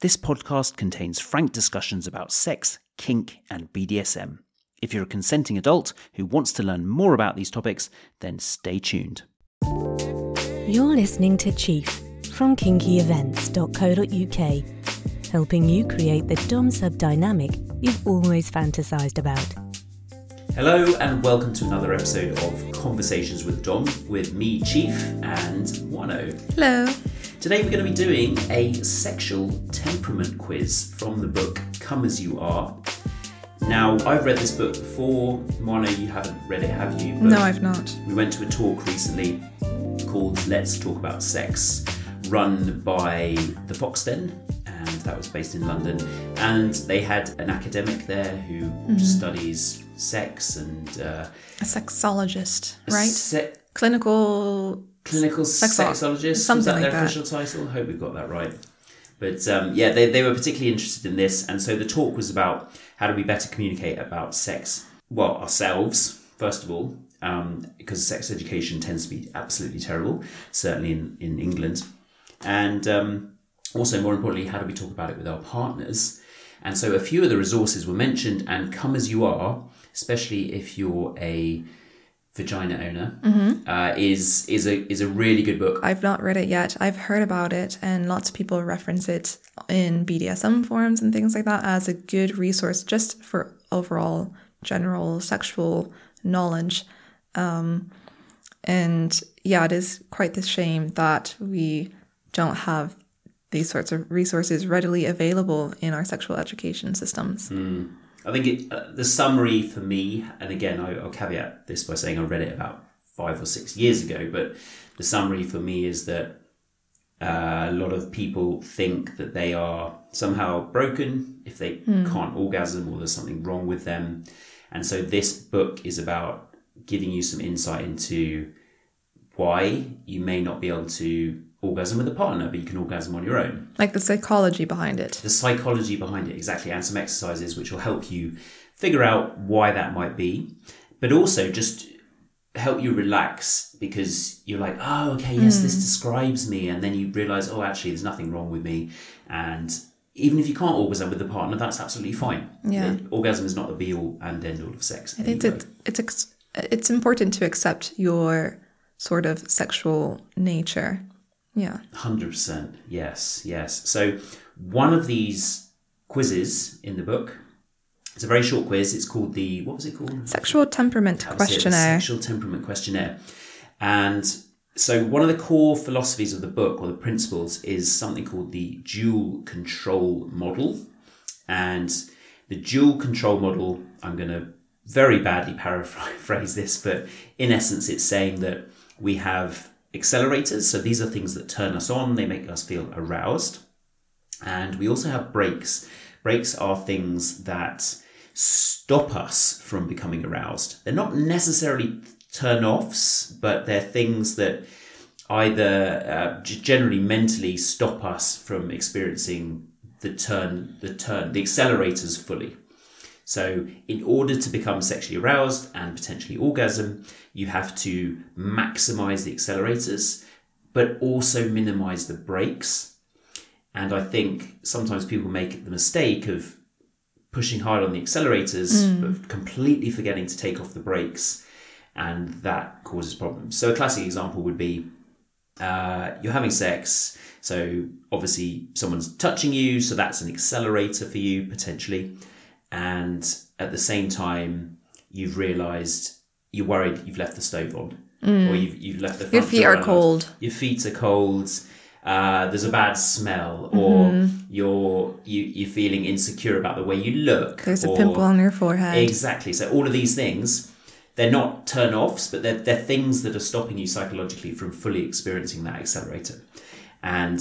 This podcast contains frank discussions about sex, kink, and BDSM. If you're a consenting adult who wants to learn more about these topics, then stay tuned. You're listening to Chief from kinkyevents.co.uk, helping you create the Dom sub dynamic you've always fantasized about. Hello, and welcome to another episode of Conversations with Dom with me, Chief, and Moineau. Hello. Today we're going to be doing a sexual temperament quiz from the book Come As You Are. Now, I've read this book before. Moineau, you haven't read it, have you? But No, I've not. We went to a talk recently called Let's Talk About Sex, run by the Foxden, and that was based in London. And they had an academic there who Mm-hmm. studies sex and uh, A sexologist, right? se- Clinical. Clinical Sexo- sexologist. Was something that like their that. official title? I hope we've got that right. But um, yeah, they, they were particularly interested in this, and so the talk was about how do we better communicate about sex, well, ourselves, first of all, um, because sex education tends to be absolutely terrible, certainly in, in England. And um, also, more importantly, how do we talk about it with our partners? And so a few of the resources were mentioned, and come as you are, especially if you're a vagina owner, uh, is is a is a really good book. I've not read it yet. I've heard about it, and lots of people reference it in BDSM forums and things like that as a good resource just for overall general sexual knowledge. Um, and yeah, it is quite the shame that we don't have these sorts of resources readily available in our sexual education systems. I think it, uh, the summary for me, and again, I, I'll caveat this by saying I read it about five or six years ago, but the summary for me is that uh, a lot of people think that they are somehow broken if they can't orgasm or there's something wrong with them. And so this book is about giving you some insight into why you may not be able to orgasm with a partner, but you can orgasm on your own Like the psychology behind it. the psychology behind it exactly and some exercises which will help you figure out why that might be but also just help you relax because you're like oh okay yes this hmm. describes me and then you realize oh actually there's nothing wrong with me and even if you can't orgasm with a partner that's absolutely fine Yeah. It- orgasm is not the be all and end all of sex I think that it's ex- it's important to accept your sort of sexual nature. Yeah. Hundred percent. Yes, yes. So one of these quizzes in the book, it's a very short quiz. It's called the what was it called? Sexual temperament was it, questionnaire. sexual temperament questionnaire. And so one of the core philosophies of the book or the principles is something called the dual control model. And the dual control model, I'm going to very badly paraphrase this, but in essence, it's saying that we have accelerators. So these are things that turn us on, they make us feel aroused. And we also have brakes. Brakes are things that stop us from becoming aroused. They're not necessarily turn offs, but they're things that either uh, generally mentally stop us from experiencing the turn, the turn, the accelerators fully. So, in order to become sexually aroused and potentially orgasm, you have to maximize the accelerators, but also minimize the brakes. And I think sometimes people make the mistake of pushing hard on the accelerators, but completely forgetting to take off the brakes, and that causes problems. So, a classic example would be uh, you're having sex, so obviously someone's touching you, so that's an accelerator for you potentially. And at the same time, you've realised you're worried you've left the stove on, or you've, you've left the Your feet are cold. Your feet are cold. Uh, there's a bad smell, or Mm-hmm. you're you, you're feeling insecure about the way you look. There's a pimple on your forehead. Exactly. So all of these things, they're not turn offs, but they're, they're things that are stopping you psychologically from fully experiencing that accelerator. And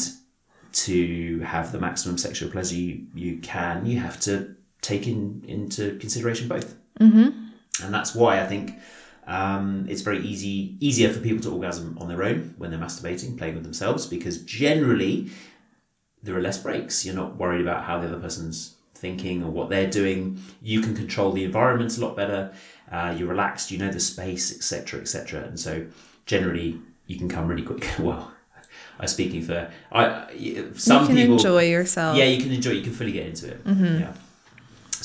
to have the maximum sexual pleasure you, you can, you have to take in, into consideration both. Mm-hmm. And that's why I think um, it's very easy easier for people to orgasm on their own when they're masturbating, playing with themselves, because generally there are less brakes. You're not worried about how the other person's thinking or what they're doing. You can control the environment a lot better. Uh, you're relaxed. You know the space, etc., etc. And so generally, you can come really quick. Well, I'm speaking for. I some you can people enjoy yourself. yeah, you can enjoy. You can fully get into it. Yeah.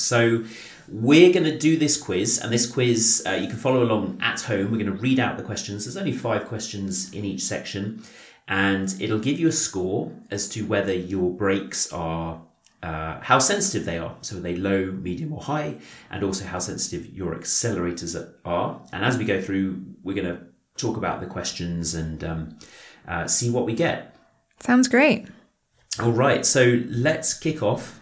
So we're going to do this quiz, and this quiz uh, you can follow along at home. We're going to read out the questions. There's only five questions in each section, and it'll give you a score as to whether your brakes are. Uh, how sensitive they are. So, are they low, medium, or high? And also how sensitive your accelerators are. And as we go through, we're going to talk about the questions and um, uh, see what we get. Sounds great. All right, so let's kick off.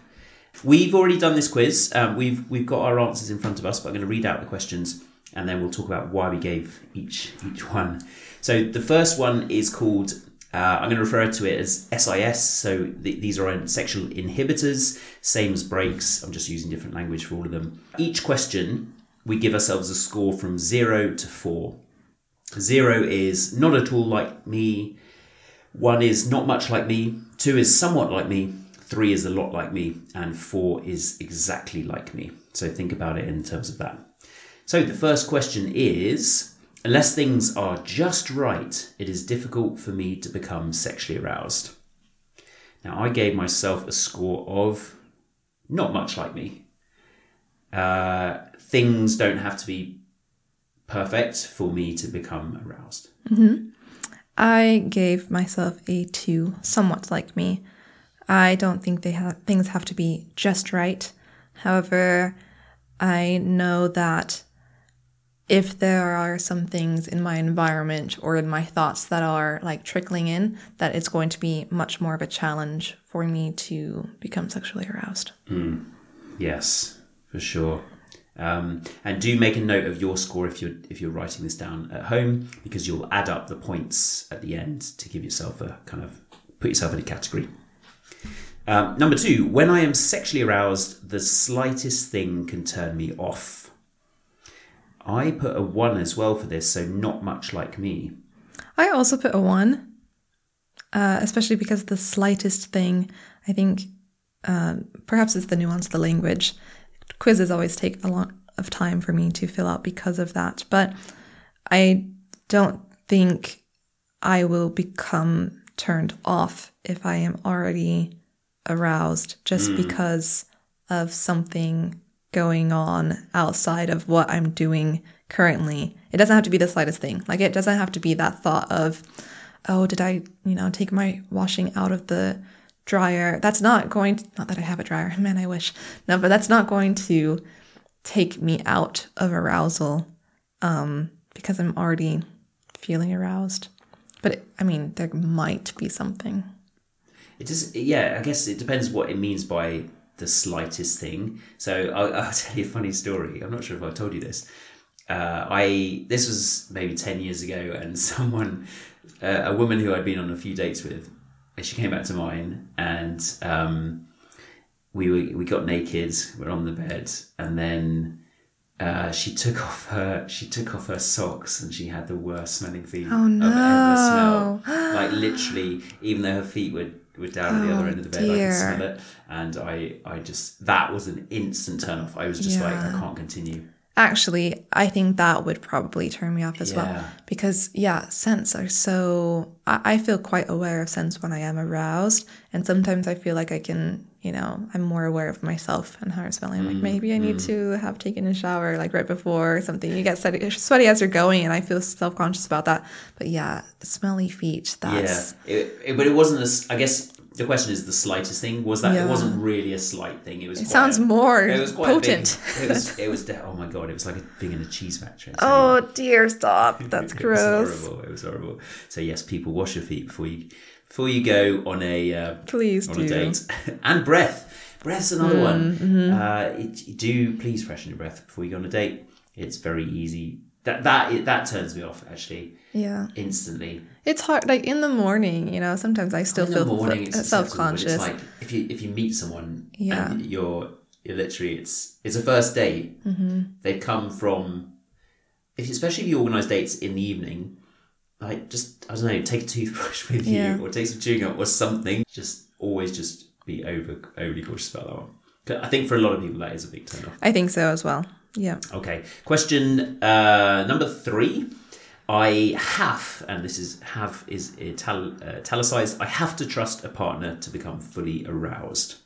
We've already done this quiz. Um, we've we've got our answers in front of us, but I'm going to read out the questions, and then we'll talk about why we gave each each one. So the first one is called. Uh, I'm going to refer to it as SIS. So th- these are sexual inhibitors, same as brakes. I'm just using different language for all of them. Each question, we give ourselves a score from zero to four. Zero is not at all like me. One is not much like me. Two is somewhat like me. Three is a lot like me. And four is exactly like me. So think about it in terms of that. So the first question is Unless things are just right, it is difficult for me to become sexually aroused. Now, I gave myself a score of not much like me. Uh, things don't have to be perfect for me to become aroused. I gave myself a two, somewhat like me. I don't think they have things have to be just right. However, I know that if there are some things in my environment or in my thoughts that are like trickling in, that it's going to be much more of a challenge for me to become sexually aroused. Yes, for sure. Um, and do make a note of your score if you're if you're writing this down at home because you'll add up the points at the end to give yourself a kind of put yourself in a category. Um, number two, when I am sexually aroused, the slightest thing can turn me off. I put a one as well for this, so not much like me. I also put a one, uh, especially because the slightest thing, I think, um, perhaps it's the nuance of the language. Quizzes always take a lot of time for me to fill out because of that. But I don't think I will become turned off if I am already aroused just because of something going on outside of what I'm doing currently. It doesn't have to be the slightest thing. Like it doesn't have to be that thought of, oh, did I, you know, take my washing out of the dryer? That's not going to, not that I have a dryer, man, I wish. No, but that's not going to take me out of arousal um, because I'm already feeling aroused. But it, I mean, there might be something. It does, yeah. I guess it depends what it means by the slightest thing. So I'll, I'll tell you a funny story. I'm not sure if I told you this. Uh, I this was maybe ten years ago, and someone, uh, a woman who I'd been on a few dates with, she came back to mine, and um, we were, we got naked. We're on the bed, and then. Uh, she took off her she took off her socks and she had the worst smelling feet Oh, I've no. ever smelled. Like literally, even though her feet were were down at the Oh, other end of the bed, I dear. could smell it, and I I just that was an instant turn off. I was just like, I can't continue. Actually, I think that would probably turn me off as well. Because, yeah, scents are so. I, I feel quite aware of scents when I am aroused. And sometimes I feel like I can, you know, I'm more aware of myself and how I'm smelling. I'm like, Mm, maybe I need to have taken a shower like right before or something. You get sweaty, sweaty as you're going, and I feel self conscious about that. But yeah, smelly feet, that's. yeah, it, it- but it wasn't. A, I guess the question is the slightest thing. Was that? Yeah. It wasn't really a slight thing. It was. It sounds a- more It was quite potent. Big, it was. It was. de- Oh my god! It was like a, being in a cheese factory. Oh dear, stop. That's it was gross. horrible. It was horrible. So yes, people wash your feet before you before you go on a uh, Please on do. a date. and breath. Breath's another one. Mm-hmm. Uh, it, do please freshen your breath before you go on a date. It's very easy. That that that turns me off actually Yeah. instantly. It's hard, like in the morning, you know, sometimes I still In feel the morning, it's self conscious. It's like if you if you meet someone Yeah. and you're you're literally it's it's a first date. Mm-hmm. They've come from if especially if you organise dates in the evening. Like just I don't know, take a toothbrush with Yeah. you or take some chewing gum or something. Just always just be over overly cautious about that one. I think for a lot of people that is a big turn off. I think so as well. Yeah. Okay. Question uh, number three. I have, and this is have is ital- uh, italicized. I have to trust a partner to become fully aroused.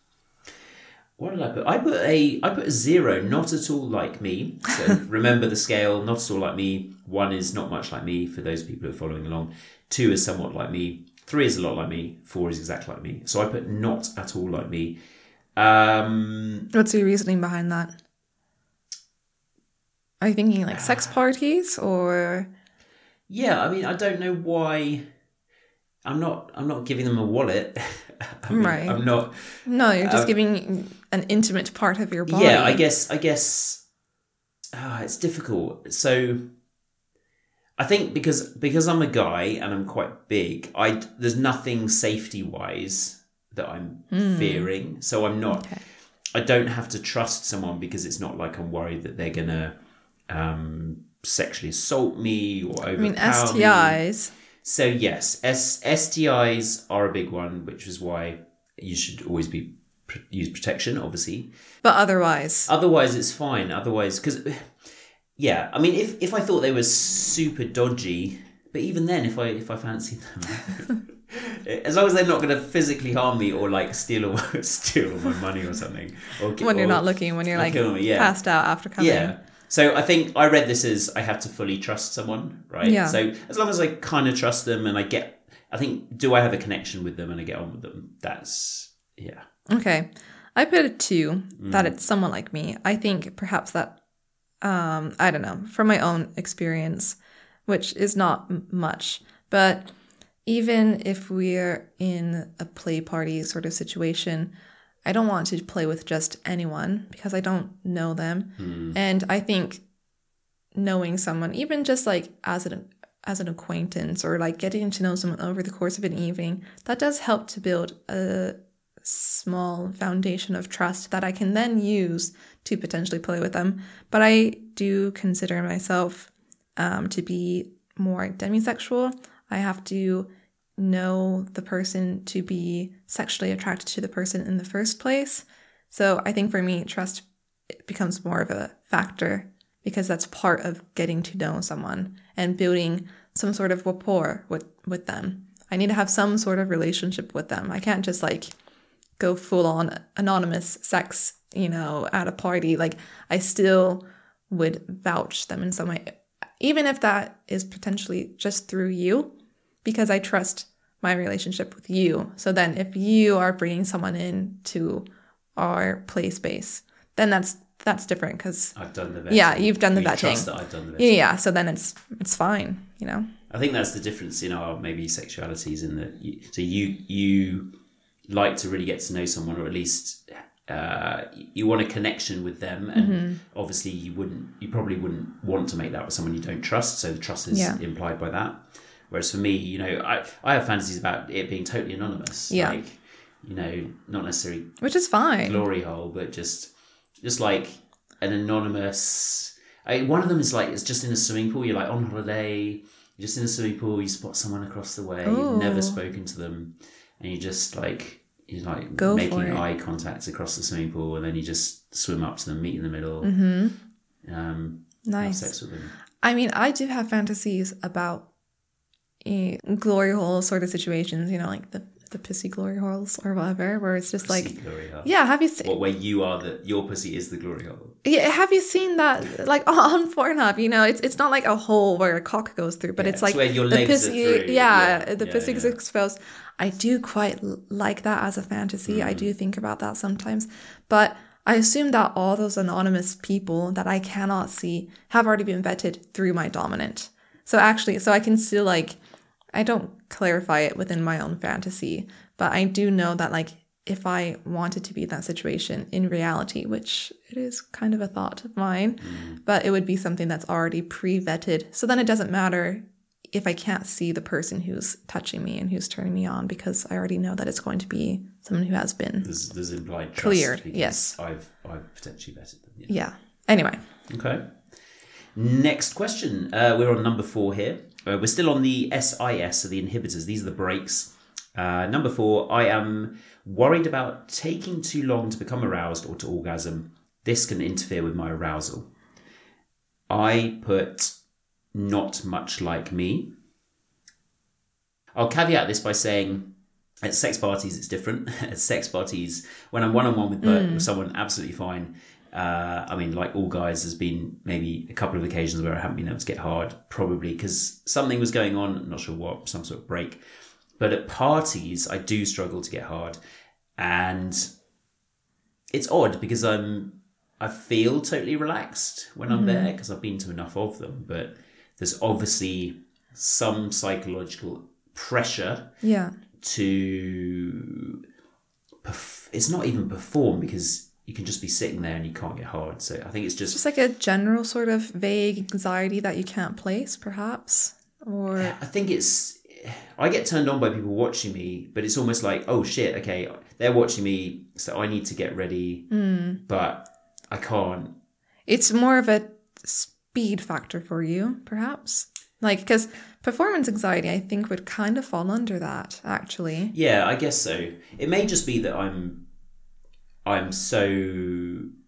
What did I put? I put a I put a zero, not at all like me. So remember the scale, not at all like me. One is not much like me for those people who are following along. Two is somewhat like me. Three is a lot like me. Four is exactly like me. So I put not at all like me. Um, What's your reasoning behind that? Are you thinking like sex parties or yeah, I mean, I don't know why. I'm not. I'm not giving them a wallet. I mean, Right. I'm not. no? You're just Uh, giving an intimate part of your body. Yeah, I guess. I guess. ah, it's difficult. So, I think because because I'm a guy and I'm quite big, I there's nothing safety wise that I'm fearing. So I'm not. Okay. I don't have to trust someone because it's not like I'm worried that they're gonna um, sexually assault me or overpower I mean, me. STIs. So yes, S- STIs are a big one, which is why you should always be use protection, obviously. But otherwise, Otherwise, it's fine. Otherwise, because yeah, I mean, if if I thought they were super dodgy, but even then, if I if I fancied them. As long as they're not going to physically harm me or like steal all, steal all my money or something, or, when you're or- not looking, when you're like me, yeah. passed out after coming. yeah. So I think I read this as I have to fully trust someone, right? Yeah. So as long as I kind of trust them and I get, I think, do I have a connection with them and I get on with them? That's yeah. Okay. I put a two Mm. that it's someone like me. I think perhaps that, um, I don't know, from my own experience, which is not m- much, but even if we're in a play party sort of situation, I don't want to play with just anyone because I don't know them. And I think knowing someone, even just like as an as an acquaintance or like getting to know someone over the course of an evening, that does help to build a small foundation of trust that I can then use to potentially play with them. But I do consider myself um, to be more demisexual. I have to know the person to be sexually attracted to the person in the first place. So I think for me, trust becomes more of a factor because that's part of getting to know someone and building some sort of rapport with, with them. I need to have some sort of relationship with them. I can't just like go full on anonymous sex, you know, at a party. Like I still would vouch them in some way, even if that is potentially just through you, because I trust my relationship with you. So then if you are bringing someone in to our play space, then that's that's different because I've done the vetting. Yeah, you've done the You vetting. Trust that I've done the vetting. yeah, yeah. So then it's it's fine, you know. I think that's the difference in our maybe sexualities in that. You, so you you like to really get to know someone, or at least uh, you want a connection with them, and Mm-hmm. obviously you wouldn't, you probably wouldn't want to make that with someone you don't trust. So the trust is Yeah. implied by that. Whereas for me, you know, I I have fantasies about it being totally anonymous. Yeah. Like, you know, not necessarily Which is fine. glory hole, but just just like an anonymous. I, one of them is like it's just in a swimming pool. You're like on holiday, you're just in a swimming pool. You spot someone across the way. You've never spoken to them, and you just like you're like Go making eye contact across the swimming pool, and then you just swim up to them, meet in the middle, um, have Mm-hmm. Nice. sex with them. I mean, I do have fantasies about eh, glory hole sort of situations, you know, like the the pussy glory holes or whatever, where it's just like, glory yeah, have you seen? What where you are the your pussy is the glory hole. Yeah, have you seen that? Like on Pornhub, you know, it's it's not like a hole where a cock goes through, but Yeah, it's it's like where your the legs are pussy. through. Yeah, Yeah, the yeah, pussy is exposed. I do quite like that as a fantasy. I Mm. do think about that sometimes, but I assume that all those anonymous people that I cannot see have already been vetted through my dominant. So actually, so I can still like, I don't clarify it within my own fantasy, but I do know that like if I wanted to be in that situation in reality, which it is kind of a thought of mine, but it would be something that's already pre vetted. So then it doesn't matter if I can't see the person who's touching me and who's turning me on because I already know that it's going to be someone who has been. There's there's implied trust Cleared, yes. I've I've potentially vetted them. Yeah. Yeah. Anyway, Okay. Next question. Uh, we're on number four here. Uh, we're still on the SIS, so the inhibitors. These are the brakes. Uh, number four, I am worried about taking too long to become aroused or to orgasm. This can interfere with my arousal. I put not much like me. I'll caveat this by saying at sex parties it's different. at sex parties, when I'm one on one with, with someone, absolutely fine. Uh, I mean, like all guys, there's been maybe a couple of occasions where I haven't been able to get hard, probably because something was going on, I'm not sure what, some sort of brake. But at parties, I do struggle to get hard. And it's odd because I'm I feel totally relaxed when I'm there because I've been to enough of them. But there's obviously some psychological pressure Yeah. to. Perf- it's not even perform because you can just be sitting there and you can't get hard. So I think it's just Just like a general sort of vague anxiety that you can't place, perhaps. Or I think it's I get turned on by people watching me, but it's almost like, oh shit, okay, they're watching me, so I need to get ready, hmm. but I can't. it's more of a speed factor for you, perhaps. Like, because performance anxiety, I think, would kind of fall under that, actually. Yeah, I guess so. It may just be that I'm, I'm so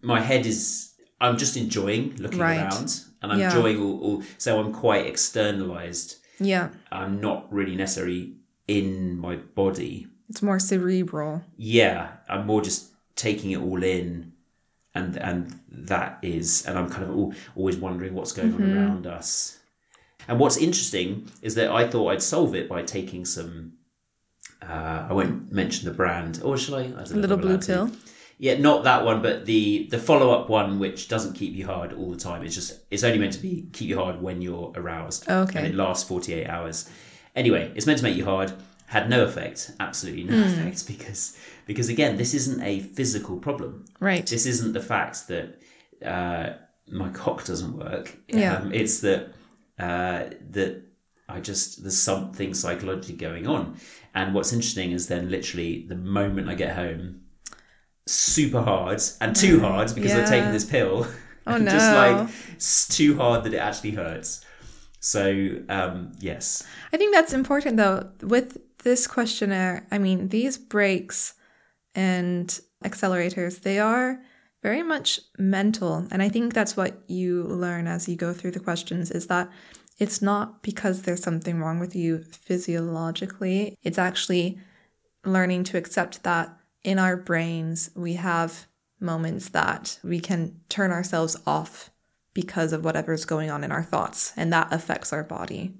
my head is. I'm just enjoying looking Right. around, and I'm Yeah. enjoying all, all. So I'm quite externalized. Yeah. I'm not really necessarily in my body. It's more cerebral. yeah, I'm more just taking it all in, and and that is, and I'm kind of all, always wondering what's going on around us. And what's interesting is that I thought I'd solve it by taking some. Uh, I won't mention the brand, or shall I? I don't know Little blue allowed to. Yeah, not that one, but the the follow up one, which doesn't keep you hard all the time. It's just it's only meant to be keep you hard when you're aroused. Okay. and it lasts forty eight hours. Anyway, it's meant to make you hard. Had no effect, absolutely no Hmm. effect, because because again, this isn't a physical problem. Right. This isn't the fact that uh, my cock doesn't work. Yeah. Um, it's that uh, that I just there's something psychologically going on. And what's interesting is then literally the moment I get home, super hard and too hard because I've taken Yeah. this pill. Oh, and Just like it's too hard that it actually hurts. So um, yes, I think that's important though. With this questionnaire, I mean, these brakes and accelerators, they are very much mental. And I think that's what you learn as you go through the questions is that it's not because there's something wrong with you physiologically. It's actually learning to accept that in our brains, we have moments that we can turn ourselves off because of whatever's going on in our thoughts, and that affects our body.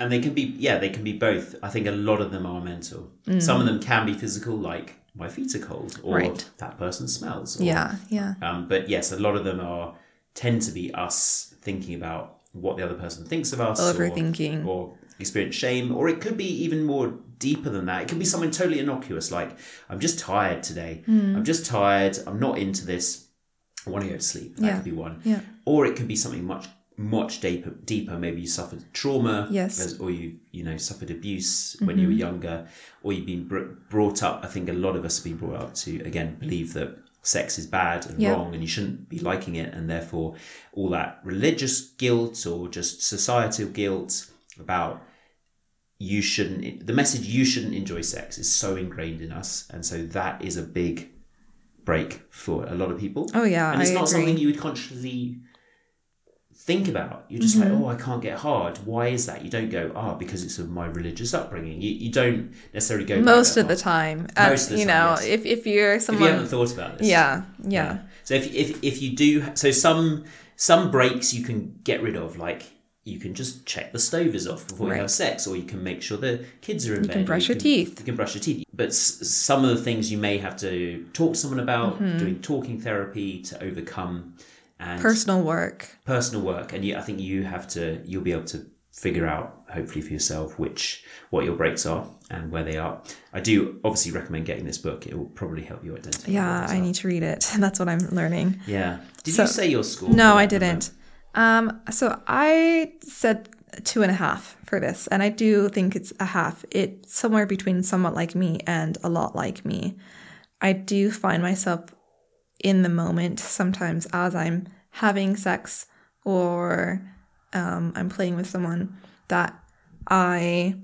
and they can be yeah they can be both. I think a lot of them are mental. Some of them can be physical, like my feet are cold, or Mm. Right. that person smells. Or, Yeah, yeah. Um, but yes, a lot of them are tend to be us thinking about what the other person thinks of us, or- Overthinking. or, experience shame, or it could be even more deeper than that. It could be something totally innocuous, like I'm just tired today. Hmm. I'm just tired. I'm not into this. I want to go to sleep. That Yeah. could be one. Yeah. Or it could be something much much deeper. Deeper. Maybe you suffered trauma. Yes. Or you you know suffered abuse when you were younger, or you've been br- brought up. I think a lot of us have been brought up to again believe that sex is bad and Yeah. wrong and you shouldn't be liking it and therefore all that religious guilt or just societal guilt about you shouldn't the message you shouldn't enjoy sex is so ingrained in us and so that is a big brake for a lot of people Oh, yeah, and it's I not agree. something you would consciously think about you're just Mm-hmm. like oh i can't get hard why is that you don't go ah because it's of my religious upbringing you, you don't necessarily go Most of the time. Uh, Most of the you time, know, yes. if, if you're someone if you haven't thought about this yeah, yeah, so if, if if you do, so some some brakes you can get rid of, like you can just check the stove is off before you have sex, or you can make sure the kids are in bed. You bed. can brush your teeth. You can brush your teeth. But s- some of the things you may have to talk to someone about, Mm-hmm. doing talking therapy to overcome, and Personal work. personal work. And you, I think you have to, you'll be able to figure out, hopefully for yourself, which what your brakes are and where they are. I do obviously recommend getting this book. It will probably help you identify. Yeah, I need to read it. That's what I'm learning. Yeah. Did So- you say your score? No, I that, Emma? Um, so I said two and a half for this, and I do think it's a half. It's somewhere between somewhat like me and a lot like me. I do find myself in the moment sometimes as I'm having sex or um, I'm playing with someone that I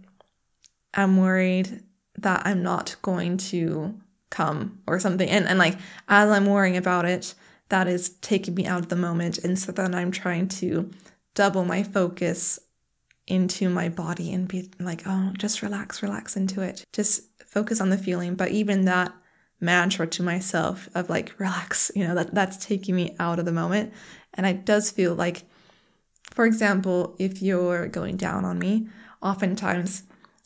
am worried that I'm not going to come or something. And, and like, as I'm worrying about it, that is taking me out of the moment. And so then I'm trying to double my focus into my body and be like, oh, just relax, relax into it. Just focus on the feeling. But even that mantra to myself of like, relax, you know, that, that's taking me out of the moment. And it does feel like, for example, if you're going down on me, oftentimes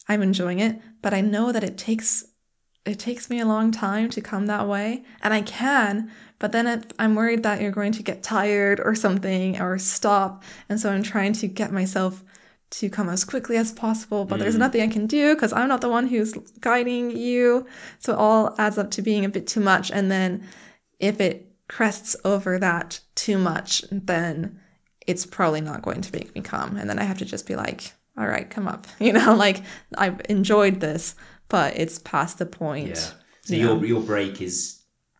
I'm enjoying it, but I know that it takes it takes me a long time to come that way and i can but then it, i'm worried that you're going to get tired or something or stop and so i'm trying to get myself to come as quickly as possible but there's mm. nothing i can do because i'm not the one who's guiding you so it all adds up to being a bit too much and then if it crests over that too much then it's probably not going to make me come and then i have to just be like all right come up you know like i've enjoyed this but it's past the point. Yeah. So Yeah. your your brake is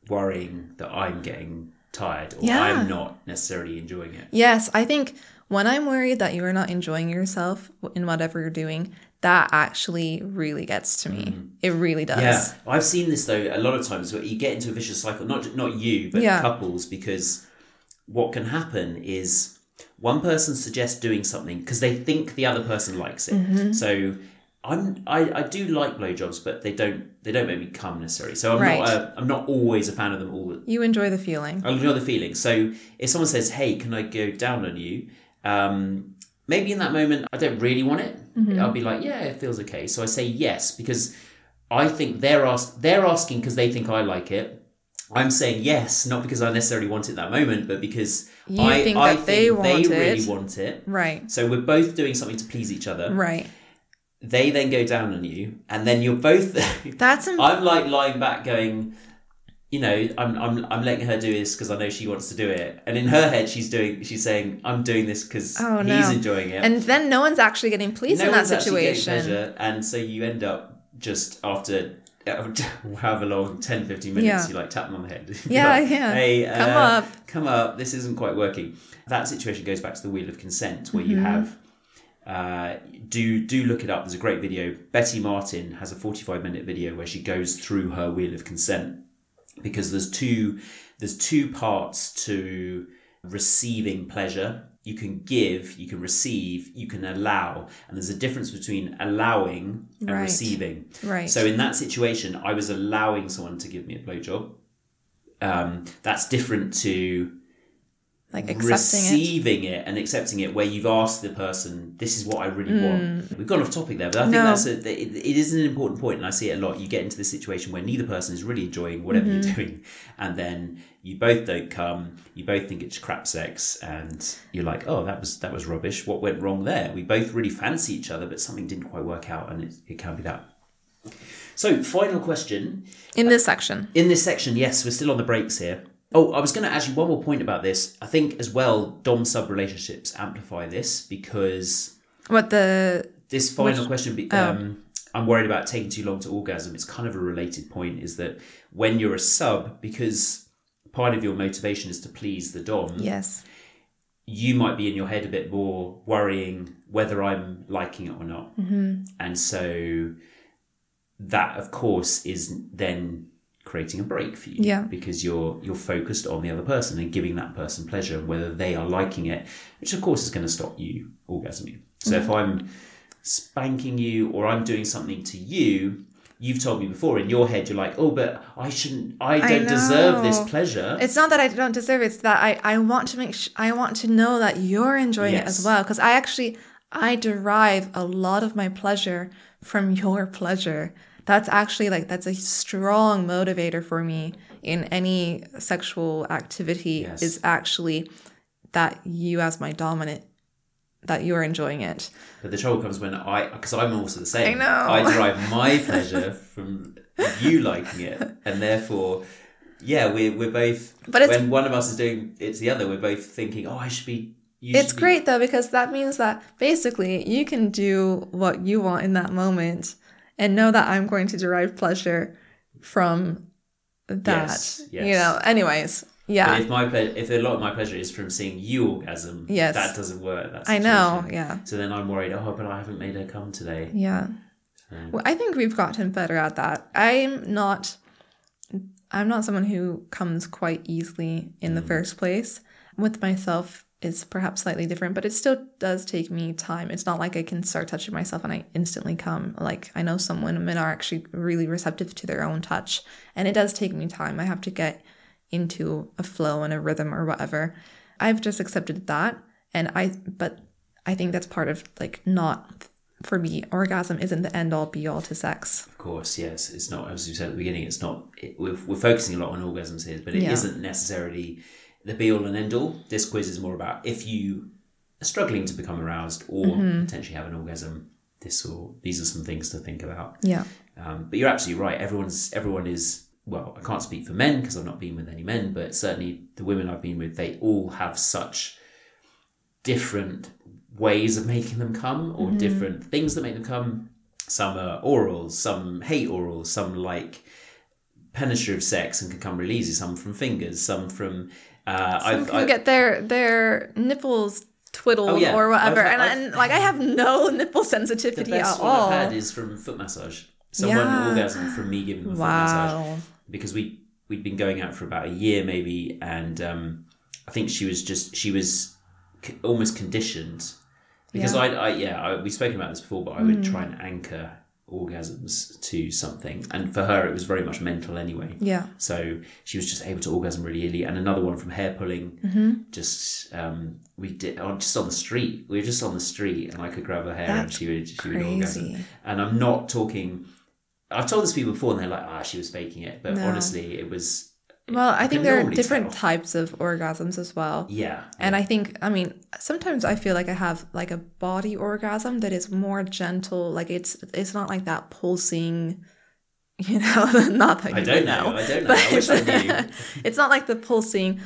worrying that I'm getting tired or Yeah. I'm not necessarily enjoying it. Yes, I think when I'm worried that you are not enjoying yourself in whatever you're doing, that actually really gets to me. It really does. Yeah, I've seen this though a lot of times where you get into a vicious cycle. Not not you, but Yeah. couples, because what can happen is one person suggests doing something because they think the other person likes it. Mm-hmm. So I'm I, I do like blowjobs, but they don't they don't make me come necessarily. So I'm Right. not a, I'm not always a fan of them all. the- You enjoy the feeling. I enjoy the feeling. So if someone says, "Hey, can I go down on you?" Um, maybe in that moment I don't really want it. Mm-hmm. I'll be like, "Yeah, it feels okay." So I say yes because I think they're ask they're asking because they think I like it. I'm saying yes, not because I necessarily want it that moment, but because You I think I they think want they really want it. Right. So we're both doing something to please each other. Right. They then go down on you, and then you're both. That's im- I'm like lying back, going, you know, I'm I'm I'm letting her do this because I know she wants to do it, and in her head she's doing she's saying I'm doing this because Oh, he's no. enjoying it. and then no one's actually getting pleased no in that situation. pleasure, and so you end up just after. However long, 10, 15 minutes, Yeah. you like tap them on the head. Yeah, like, yeah. Hey, Come uh, up." come up. This isn't quite working. That situation goes back to the wheel of consent, where you Mm-hmm. have uh, do do look it up. There's a great video. Betty Martin has a 45 minute video where she goes through her wheel of consent because there's two there's two parts to receiving pleasure. You can give, you can receive, you can allow, and there's a difference between allowing and Right. receiving. Right. So in that situation, I was allowing someone to give me a blowjob. Um, that's different to like accepting it. receiving it. and accepting it where you've asked the person this is what i really want we've gone off topic there but i think Mm. No. that's a, it, it is an important point and i see it a lot you get into this situation where neither person is really enjoying whatever Mm-hmm. you're doing and then you both don't come you both think it's crap sex and you're like oh that was that was rubbish what went wrong there we both really fancy each other but something didn't quite work out and it, it can be that so final question in this section. in this section, yes, we're still on the breaks here. Oh, I was going to actually one more point about this. I think as well, dom sub relationships amplify this because What the this final question. Be, um, I'm worried about taking too long to orgasm. It's kind of a related point. Is that when you're a sub, because part of your motivation is to please the dom, yes. you might be in your head a bit more worrying whether I'm liking it or not. Mm-hmm. And so that, of course, is then creating a brake for you Yeah. because you're you're focused on the other person and giving that person pleasure and whether they are liking it which of course is going to stop you orgasming so if mm-hmm. i'm spanking you or i'm doing something to you you've told me before in your head you're like oh but i shouldn't i don't deserve this pleasure It's not that I don't deserve it. It's that I, I want to make sh- I want to know that you're enjoying it as well. Because I actually I derive a lot of my pleasure from your pleasure. That's actually like that's a strong motivator for me in any sexual activity. Yes. Is actually that you as my dominant that you're enjoying it. But the trouble comes when I, because I'm also the same. I know. I derive my pleasure from you liking it, and therefore, yeah, we're we're both. But when one of us is doing it's the other, we're both thinking, oh, I should be. It's should be- great though because that means that basically you can do what you want in that moment and know that I'm going to derive pleasure from that. Yes, You know, anyways, But yeah. if my ple- if a lot of my pleasure is from seeing you orgasm, Yes. that doesn't work. That I know, yeah. So then I'm worried. Oh, but I haven't made her come today. Yeah. Um, well, I think we've gotten better at that. I'm not I'm not someone who comes quite easily in the mm. first place. With myself, is perhaps slightly different, but it still does take me time. It's not like I can start touching myself and I instantly come. Like I know some women are actually really receptive to their own touch, and it does take me time. I have to get into a flow and a rhythm or whatever. I've just accepted that, and I but I think that's part of like not for me. Orgasm isn't the end all be all to sex. Of course, yes. It's not, as you said at the beginning, it's not, it, we're, we're focusing a lot on orgasms here, but it Yeah. not necessarily the be all and end all. This quiz is more about if you are struggling to become aroused or Mm-hmm. potentially have an orgasm, this or these are some things to think about. Yeah. Um, but you're absolutely right. Everyone's, everyone is, well, I can't speak for men because I've not been with any men, but certainly the women I've been with, they all have such different ways of making them come or different things that make them come. Some are oral, some hate oral, some like penetrative sex and can come really easy, some from fingers, some from. Uh, Some I've, can I, get their their nipples twiddled Oh, yeah. or whatever, I've- and, and like I have no nipple sensitivity the best at one all. I've had is from foot massage. Someone Yeah. orgasm from me giving them a foot massage. because we we'd been going out for about a year maybe, and um, I think she was just she was c- almost conditioned because Yeah. I, I yeah I, we've spoken about this before, but I would try and anchor orgasms to something, and for her it was very much mental anyway. Yeah. So she was just able to orgasm really early, and another one from hair pulling. Mm-hmm. Just um, we did on just on the street. We were just on the street, and I could grab her hair, and she would she would orgasm. And I'm not talking. I've told this to people before, and they're like, "Ah, she was faking it," but No. honestly, it was. Well, I think there are different types of orgasms as well. Yeah, And I think, I mean, sometimes I feel like I have like a body orgasm that is more gentle. Like it's it's not like that pulsing, you know. not that I don't would know. I don't know. I wish I knew. it's not like the pulsing,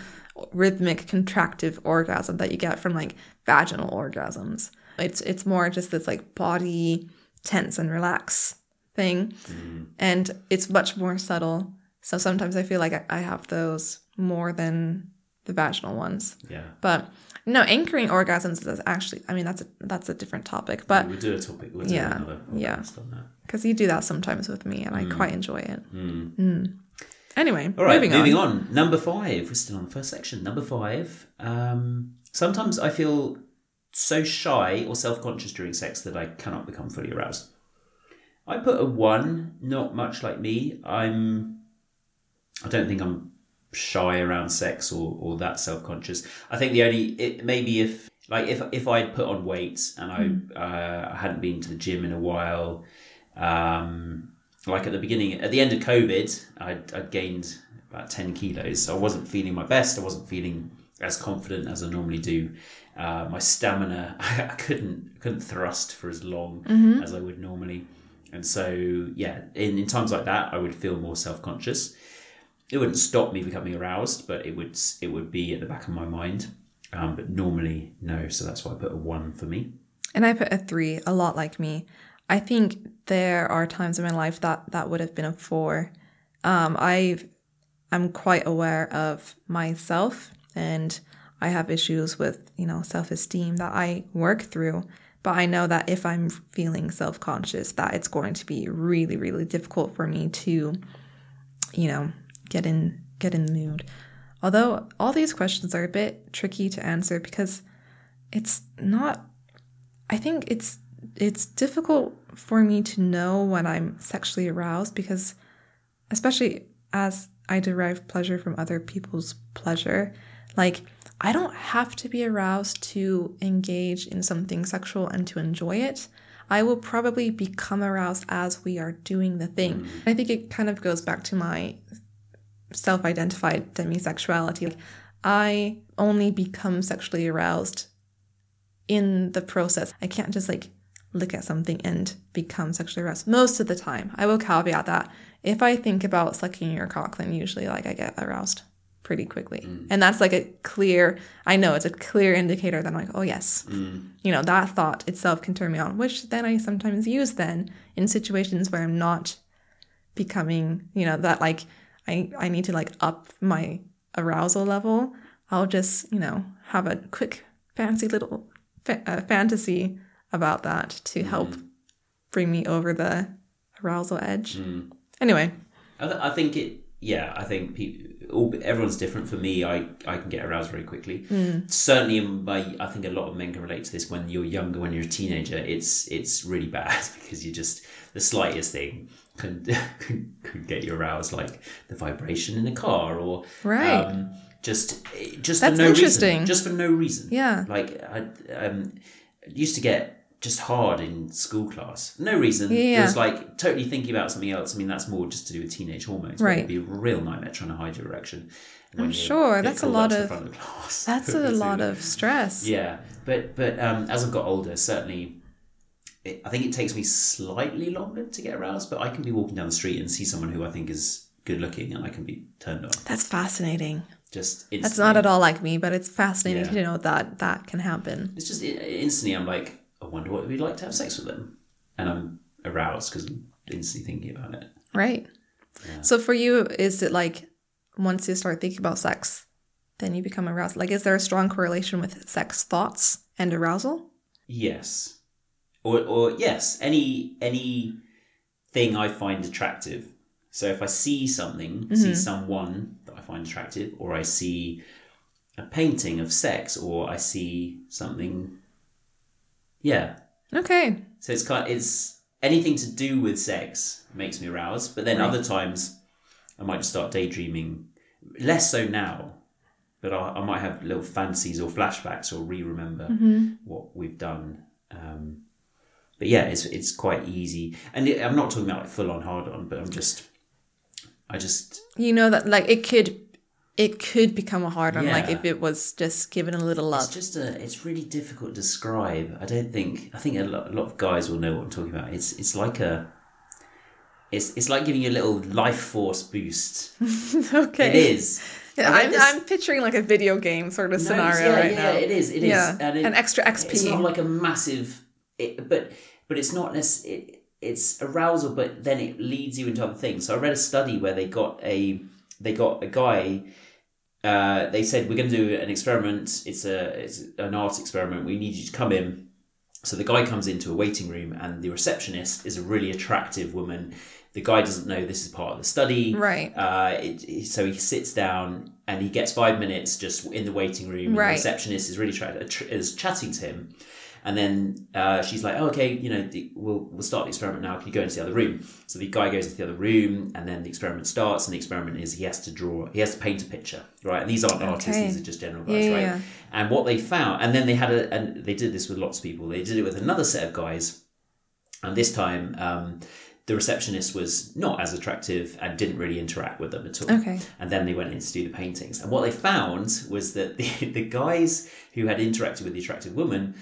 rhythmic, contractive orgasm that you get from like vaginal orgasms. It's it's more just this like body tense and relax thing, Mm. and it's much more subtle. So sometimes I feel like I- have those more than the vaginal ones. Yeah, But no, anchoring orgasms is actually, I mean, that's a, that's a different topic. But we'll do a topic. We'll Yeah, another yeah. podcast on that. because you do that sometimes with me, and I quite enjoy it. Mm. Anyway, All right, moving, moving, on. on. Number five. We're still on the first section. Number five. Um, sometimes I feel so shy or self conscious during sex that I cannot become fully aroused. I put a one, not much like me. I'm. I don't think I'm shy around sex or, or that self conscious. I think the only it, maybe if like if if I'd put on weight and I uh, I hadn't been to the gym in a while, um, like at the beginning at the end of COVID, I'd, I'd gained about ten kilos. So I wasn't feeling my best. I wasn't feeling as confident as I normally do. Uh, my stamina, I couldn't couldn't thrust for as long as I would normally, and so yeah, in, in times like that, I would feel more self conscious it wouldn't stop me becoming aroused, but it would it would be at the back of my mind. Um, but normally, no. So that's why I put a one for me. And I put a three, a lot like me. I think there are times in my life that that would have been a four. Um, I I'm quite aware of myself, and I have issues with you know self esteem that I work through. But I know that if I'm feeling self conscious, that it's going to be really really difficult for me to, you know, get in get in the mood. Although all these questions are a bit tricky to answer because it's not I think it's it's difficult for me to know when I'm sexually aroused because especially as I derive pleasure from other people's pleasure, like I don't have to be aroused to engage in something sexual and to enjoy it. I will probably become aroused as we are doing the thing. Mm-hmm. I think it kind of goes back to my self identified demisexuality. I only become sexually aroused in the process. I can't just like look at something and become sexually aroused most of the time. I will caveat that. If I think about sucking your cock, then usually like I get aroused pretty quickly. Mm. And that's like a clear, I know it's a clear indicator that I'm like, oh yes, mm. you know, that thought itself can turn me on, which then I sometimes use then in situations where I'm not becoming, you know, that like I, I need to like up my arousal level. I'll just, you know, have a quick fancy little fa- uh, fantasy about that to help bring me over the arousal edge. Anyway, I, th- I think it yeah, I think people, all, everyone's different. For me, I, I can get aroused very quickly. Hmm. Certainly, in my, I think a lot of men can relate to this. When you're younger, when you're a teenager, it's it's really bad because you just the slightest thing can can, can get you aroused, like the vibration in a car or Right. um, just just That's for no interesting. reason, just for no reason. Yeah. like I um, used to get just hard in school class. No reason. Yeah. It was like totally thinking about something else. I mean, that's more just to do with teenage hormones. Right. It'd be a real nightmare trying to hide your erection. I'm sure. That's a lot up to the of- of. That's a lot of stress. Yeah, but but um, as I've got older, certainly, it, I think it takes me slightly longer to get aroused. But I can be walking down the street and see someone who I think is good looking, and I can be turned on. That's fascinating. Just That's not at all like me, but it's fascinating Yeah. to know that that can happen. It's just instantly. I'm like, I wonder what we'd be like to have sex with them, and I'm aroused because I'm instantly thinking about it. Right. So for you, is it like once you start thinking about sex, then you become aroused? Like, is there a strong correlation with sex thoughts and arousal? Yes, or or yes, any any thing I find attractive. So if I see something, see someone that I find attractive, or I see a painting of sex, or I see something, yeah. Okay. So it's kind it's anything to do with sex makes me aroused. But then Right. other times, I might just start daydreaming. Less so now, but I, I might have little fantasies or flashbacks or re-remember what we've done. Um, but yeah, it's it's quite easy, and it, I'm not talking about like full on hard on, but I'm just, I just You know that like it could it could become a hard one, like if it was just given a little It's love. just a. It's really difficult to describe. I don't think. I think a lot, a lot of guys will know what I'm talking about. It's it's like a. It's it's like giving you a little life force boost. okay. It is. Read I'm, this- I'm picturing like a video game sort of No, scenario yeah, right yeah, now. It is. It is. Yeah, And it- an extra XP. It's not like a massive. It, but but it's not necessarily. It, it's arousal, but then it leads you into other things. So I read a study where they got a they got a guy. Uh, they said we're going to do an experiment. It's a it's an art experiment. We need you to come in. So the guy comes into a waiting room, and the receptionist is a really attractive woman. The guy doesn't know this is part of the study, Right. Uh, it, so he sits down and he gets five minutes just in the waiting room. and Right. The receptionist is really try- tr- is chatting to him, and then uh, she's like, oh, "Okay, you know, the, we'll we'll start the experiment now. Can you go into the other room?" So the guy goes into the other room, and then the experiment starts. And the experiment is he has to draw, he has to paint a picture, right? And these aren't artists; these are just general guys, Yeah, right? yeah. And what they found, and then they had a, and they did this with lots of people. They did it with another set of guys, and this time. Um, the receptionist was not as attractive and didn't really interact with them at all. Okay. And then they went in to do the paintings. And what they found was that the, the guys who had interacted with the attractive woman,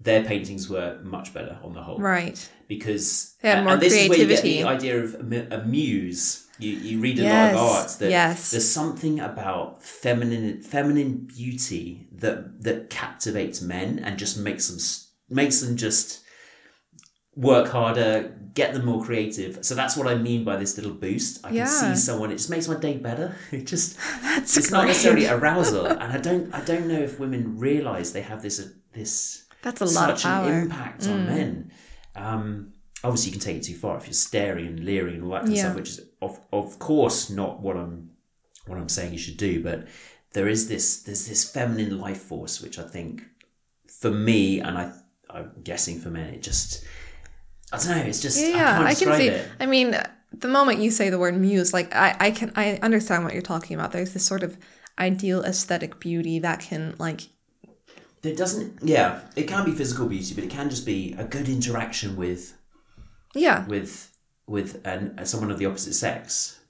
their paintings were much better on the whole. Right. Because They had uh, more and this is where you get creativity. the idea of a muse. You, you read a Yes, lot of art that yes. there's something about feminine feminine beauty that that captivates men and just makes them makes them just work harder, get them more creative. So that's what I mean by this little boost. I Yeah. can see someone; it just makes my day better. It just That's it's not necessarily arousal, and I don't I don't know if women realize they have this uh, this That's a lot of such an power. Mm. impact on men. Um, obviously, you can take it too far if you're staring and leering and all that kind of stuff, which is of of course not what I'm what I'm saying you should do. But there is this there's this feminine life force which I think for me and I I'm guessing for men it just I don't know it's just I Yeah, can't I, can see. it. I mean, the moment you say the word muse, like I, I can, I understand what you're talking about. There's this sort of ideal aesthetic beauty that can, like, It doesn't yeah it can be physical beauty, but it can just be a good interaction with yeah, with with an, someone of the opposite sex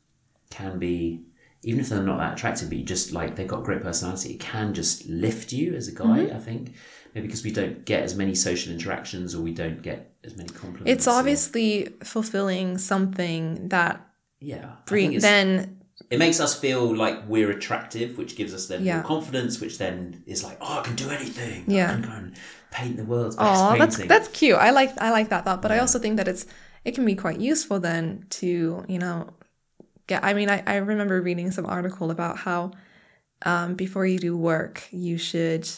can be even if they're not that attractive but you just like they've got great personality it can just lift you as a guy Mm-hmm. i think maybe because we don't get as many social interactions or we don't get as many compliments it's or- obviously fulfilling something that yeah bring then it makes us feel like we're attractive which gives us then Yeah. more confidence which then is like oh i can do anything Yeah. i can go and paint the world's best Oh, that's painting that's cute. I like I like that thought, but I also think that it's it can be quite useful then to you know get. I mean, I, I remember reading some article about how um, before you do work, you should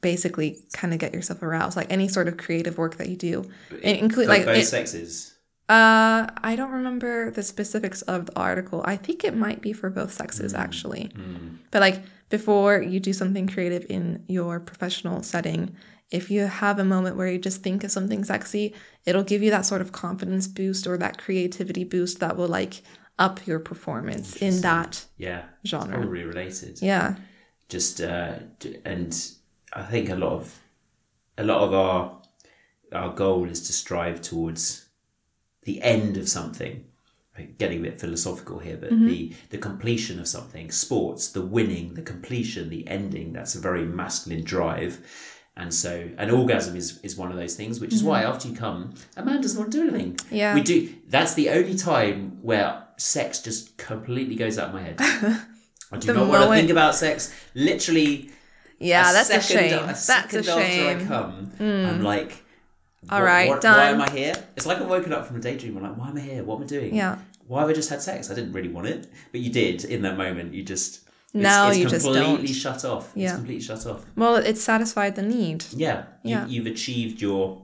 basically kind of get yourself aroused, like any sort of creative work that you do, include like like both it- sexes Uh, I don't remember the specifics of the article. I think it might be for both sexes actually. But like before you do something creative in your professional setting, if you have a moment where you just think of something sexy, it'll give you that sort of confidence boost or that creativity boost that will like up your performance in that. Yeah, Genre. probably related. Yeah. just uh, and I think a lot of a lot of our our goal is to strive towards the end of something. Getting a bit philosophical here, but mm-hmm. the the completion of something, sports, the winning, the completion, the ending. That's a very masculine drive, and so an orgasm is is one of those things. Which is why mm-hmm. after you come, a man doesn't want to do anything. Yeah. we do. That's the only time where sex just completely goes out of my head. I do not want to moment- think about sex. Literally, Yeah, a that's a second- shame. A That's a shame. after I come, I'm mm. like, All what- right, what- done. Why am I here? It's like I'm woken up from a daydream. I'm like, why am I here? What am I doing? Yeah. Why have I just had sex? I didn't really want it, but you did in that moment. You just it's, Now it's you just completely don't. completely shut off. Yeah. It's Yeah. completely shut off. Well, it satisfied the need. Yeah, you, Yeah. you've achieved your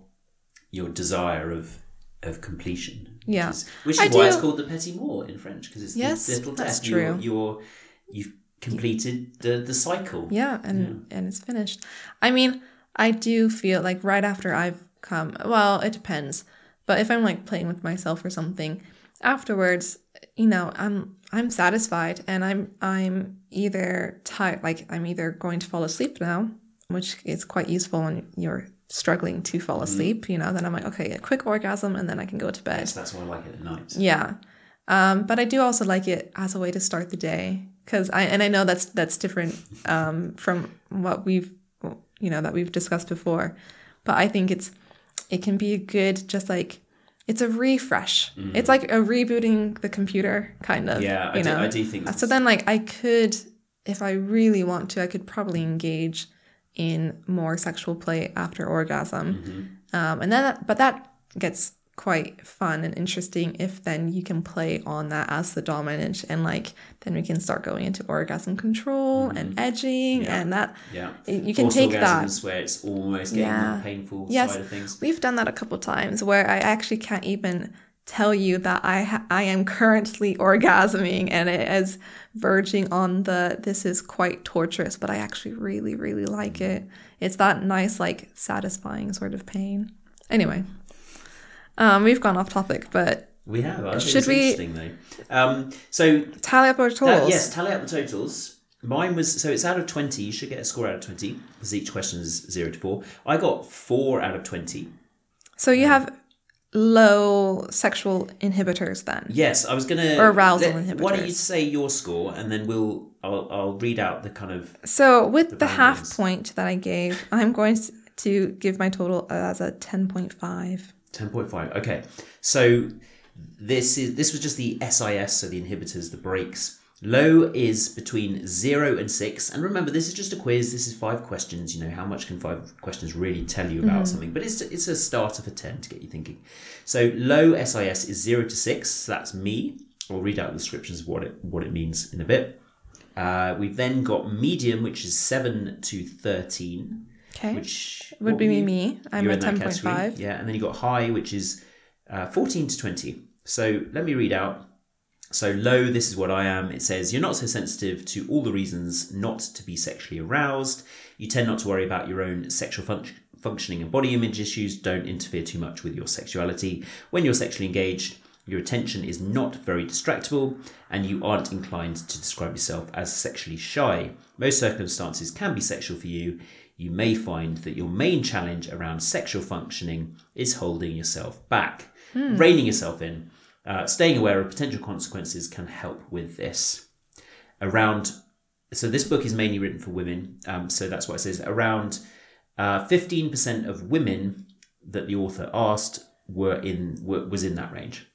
your desire of of completion. which Yeah. is, which is why do- it's called the petit mort in French because it's Yes, the little that's death. True. you're you've completed the the cycle. Yeah, and and it's finished. I mean, I do feel like right after I've come, well, it depends. But if I'm like playing with myself or something, afterwards, you know, I'm I'm satisfied and I'm I'm either tired like I'm either going to fall asleep now, which is quite useful when you're struggling to fall asleep, you know, then I'm like, okay, a quick orgasm and then I can go to bed. Yes, that's why I like it at night. Yeah. Um, but I do also like it as a way to start the day because I and I know that's that's different um, from what we've you know that we've discussed before, but I think it's it can be a good just like it's a refresh. It's like a rebooting the computer kind of. Yeah, I you do-? I do think So then, like, I could, if I really want to, I could probably engage in more sexual play after orgasm, Mm-hmm. um, and then, that, but that gets quite fun and interesting if then you can play on that as the dominant and like then we can start going into orgasm control and edging and that Mm-hmm. Yeah, you can Forced take that orgasms where it's almost getting Yeah. the painful Yes, side of things. we've done that a couple times where I actually can't even tell you that I ha- I am currently orgasming and it is verging on the this is quite torturous, but I actually really really like it. It's that nice like satisfying sort of pain. Anyway, um, we've gone off topic, but We have. I think Should we- interesting though. Um, so tally up our that- totals. yes, tally up the totals. Mine was so it's out of twenty. You should get a score out of twenty because each question is zero to four. I got four out of twenty. So you have low sexual inhibitors then. Yes, I was gonna Or arousal let- Why don't you say your score and then we'll I'll, I'll read out the kind of So with the, half point that I gave, I'm going to give my total as a Ten point five. Okay, so this is this was just the SIS, so the inhibitors, the brakes. Low is between zero and six, and remember this is just a quiz. This is five questions. You know how much can five questions really tell you about something? But it's it's a start of a ten to get you thinking. So low SIS is zero to six. So that's me. I'll read out the descriptions of what it what it means in a bit. Uh, we've then got medium, which is seven to thirteen. Okay. Which Would be you? me. I'm You're a in that category. 10.5. Yeah, and then you got high, which is uh, 14 to 20. So let me read out. So low, this is what I am. It says you're not so sensitive to all the reasons not to be sexually aroused. You tend not to worry about your own sexual func- functioning and body image issues. Don't interfere too much with your sexuality. When you're sexually engaged, your attention is not very distractible, and you aren't inclined to describe yourself as sexually shy. Most circumstances can be sexual for you. You may find that your main challenge around sexual functioning is holding yourself back, reining yourself in. Uh, staying aware of potential consequences can help with this. Around, so this book is mainly written for women, um, so that's what it says. Around uh, 15% of women that the author asked were in were, was in that range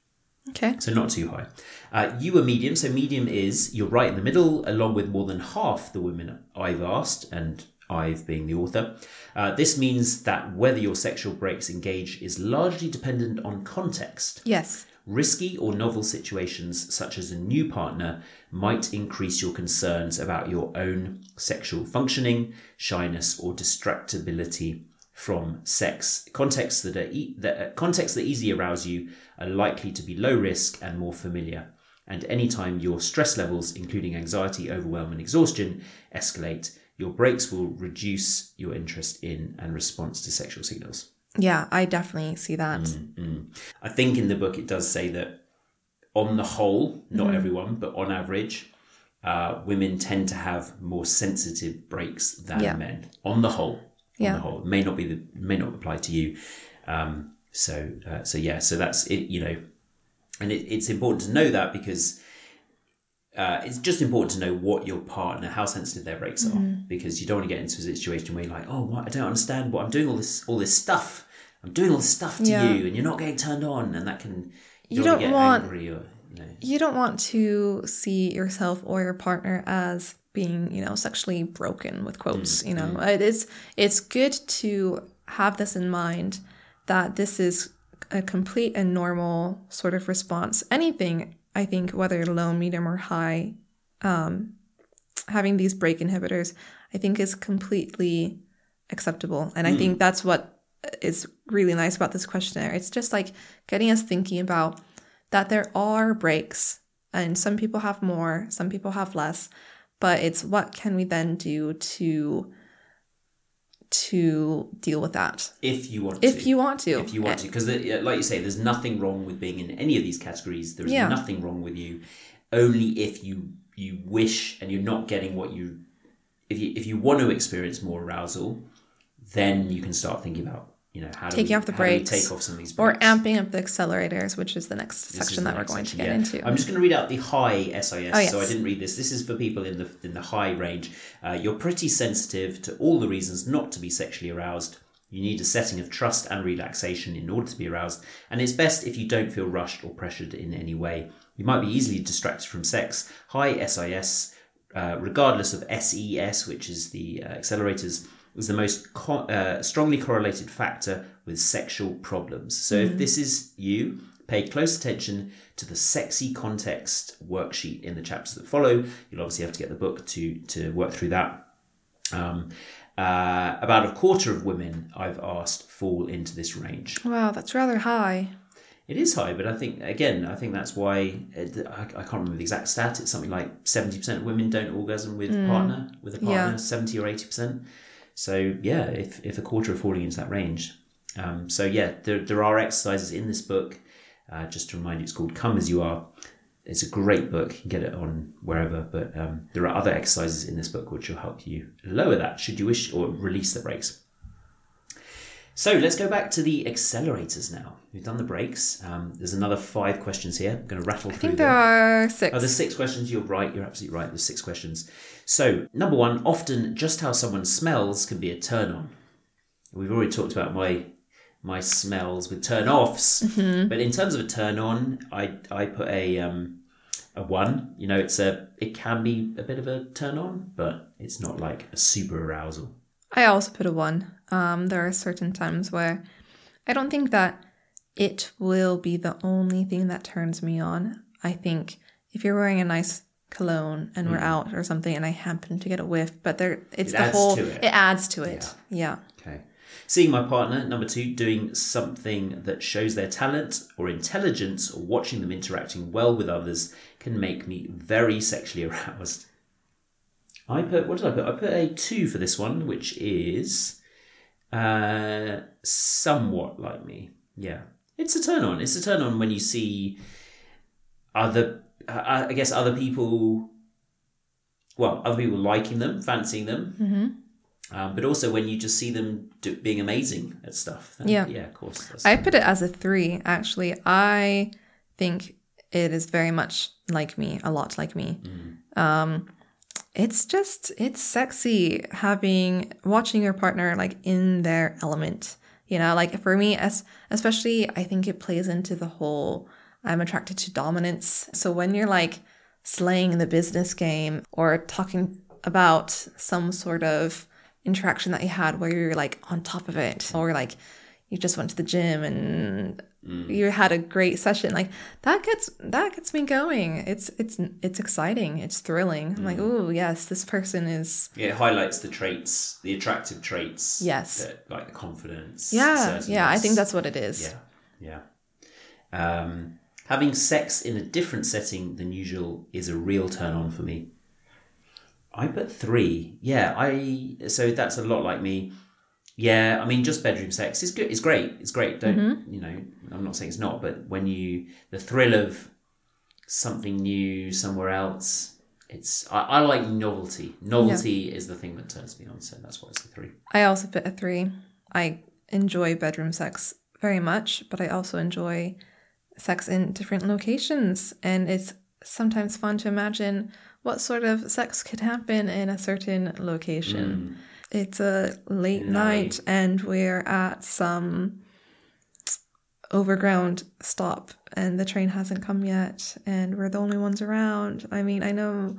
Okay. so not too high. Uh, you were medium, so medium is you're right in the middle, along with more than half the women I've asked, and I've being the author. Uh, this means that whether your sexual brakes engage is largely dependent on context. Yes. Risky or novel situations, such as a new partner, might increase your concerns about your own sexual functioning, shyness, or distractibility from sex. Contexts that are e- that uh, contexts that easily arouse you are likely to be low risk and more familiar. And anytime your stress levels, including anxiety, overwhelm, and exhaustion, escalate, your brakes will reduce your interest in and response to sexual signals. Yeah, I definitely see that. Mm. I think in the book it does say that on the whole, not Mm-hmm. everyone, but on average, uh, women tend to have more sensitive brakes than Yeah. men. On the whole, on Yeah. the whole, it may not be the may not apply to you. Um, so uh, so yeah, so that's it. You know, and it, it's important to know that because. Uh, it's just important to know what your partner, how sensitive their brakes are, mm-hmm. because you don't want to get into a situation where you're like, "Oh, what? I don't understand what I'm doing all this, all this stuff. I'm doing all this stuff to Yeah. you, and you're not getting turned on," and that can You wanna don't want- angry or you know. You don't want to see yourself or your partner as being, you know, sexually broken with quotes, mm, you know. Mm. It is it's good to have this in mind that this is a complete and normal sort of response. Anything, I think, whether low, medium, or high, um, having these brake inhibitors, I think is completely acceptable. And I think that's what is really nice about this questionnaire. It's just like getting us thinking about that there are brakes, and some people have more, some people have less, but it's what can we then do to to deal with that. If you want if to. you want to. If you want to. Because like you say there's nothing wrong with being in any of these categories. There's Yeah. nothing wrong with you. Only if you you wish and you're not getting what you if you if you want to experience more arousal then you can start thinking about you know how do Taking we, off the how do we brakes. take off some of these or amping up the accelerators which is the next section the that we're going section, to get yeah. into I'm just going to read out the high SIS. Oh, So I didn't read this. This is for people in the in the high range. Uh, you're pretty sensitive to all the reasons not to be sexually aroused. You need a setting of trust and relaxation in order to be aroused, and it's best if you don't feel rushed or pressured in any way. You might be easily distracted from sex. High SIS, uh, regardless of SES, which is the uh, accelerators, is the most co- uh, strongly correlated factor with sexual problems. So if this is you, pay close attention to the sexy context worksheet in the chapters that follow. You'll obviously have to get the book to to work through that. Um, uh, about a quarter of women I've asked fall into this range. wow that's rather high It is high, but I think again, I think that's why uh, I, I can't remember the exact stat. It's something like seventy percent of women don't orgasm with partner with a partner, Yeah. seventy or eighty percent. So yeah, if if a quarter are falling into that range, um, so yeah, there there are exercises in this book. Uh, just to remind you, it's called "Come as You Are." It's a great book. You can get it on wherever, but um, there are other exercises in this book which will help you lower that should you wish or release the brakes. So let's go back to the accelerators now. We've done the brakes. Um, there's another five questions here. I'm going to rattle i through think them. there are six Oh, there's six questions. You're right. You're absolutely right. There's six questions. So, number one, often just how someone smells can be a turn on. We've already talked about my my smells with turn offs, Mm-hmm. but in terms of a turn on, I I put a um a one. You know, it's a it can be a bit of a turn on, but it's not like a super arousal. I also put a one. Um, there are certain times where I don't think that it will be the only thing that turns me on. I think if you're wearing a nice cologne and we're out or something and I happen to get a whiff, but there it's Mm. It the whole it. it adds to it. Yeah. Okay. Seeing my partner, number two, doing something that shows their talent or intelligence or watching them interacting well with others can make me very sexually aroused. I put, what did I put? I put a two for this one, which is uh, somewhat like me. Yeah. It's a turn on. It's a turn on when you see other, I I guess, other people, well, other people liking them, fancying them. Mm-hmm. Um, but also when you just see them do, being amazing at stuff. then Yeah. yeah, of course. I put it as a three, actually. I think it is very much like me, a lot like me. Um, it's just, it's sexy having, watching your partner like in their element. You know, like for me, as especially, I think it plays into the whole I'm attracted to dominance. So when you're like slaying the business game or talking about some sort of interaction that you had where you're like on top of it or like you just went to the gym and you had a great session like that gets that gets me going it's it's it's exciting it's thrilling i'm like oh yes this person is Yeah, it highlights the traits, the attractive traits. Yes. that- like the confidence. yeah yeah i think that's what it is Yeah, yeah. Um, having sex in a different setting than usual is a real turn on for me. I put three. Yeah, I. So that's a lot like me. Yeah, I mean, just bedroom sex is good. It's great. It's great. Don't Mm-hmm. you know? I'm not saying it's not, but when you the thrill of something new somewhere else, it's I, I like novelty. Novelty is the thing that turns me on. So that's why it's a three. i also put a three i enjoy bedroom sex very much but i also enjoy sex in different locations and it's sometimes fun to imagine what sort of sex could happen in a certain location. Hmm. It's a late alley. night and we're at some overground stop and the train hasn't come yet and we're the only ones around. I mean i know.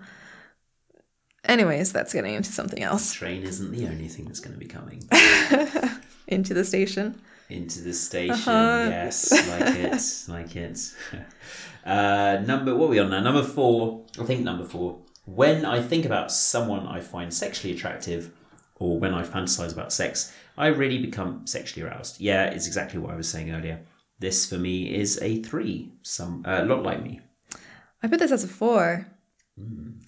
Anyways that's getting into something else. Train isn't the only thing that's going to be coming. into the station into the station. Uh-huh. Yes, like it, like it. Uh, number what are we on now? Number four. I think number four. When I think about someone I find sexually attractive, or when I fantasize about sex, I really become sexually aroused. Yeah, it's exactly what I was saying earlier. This for me is a three. Some uh, a lot like me. I put this as a four.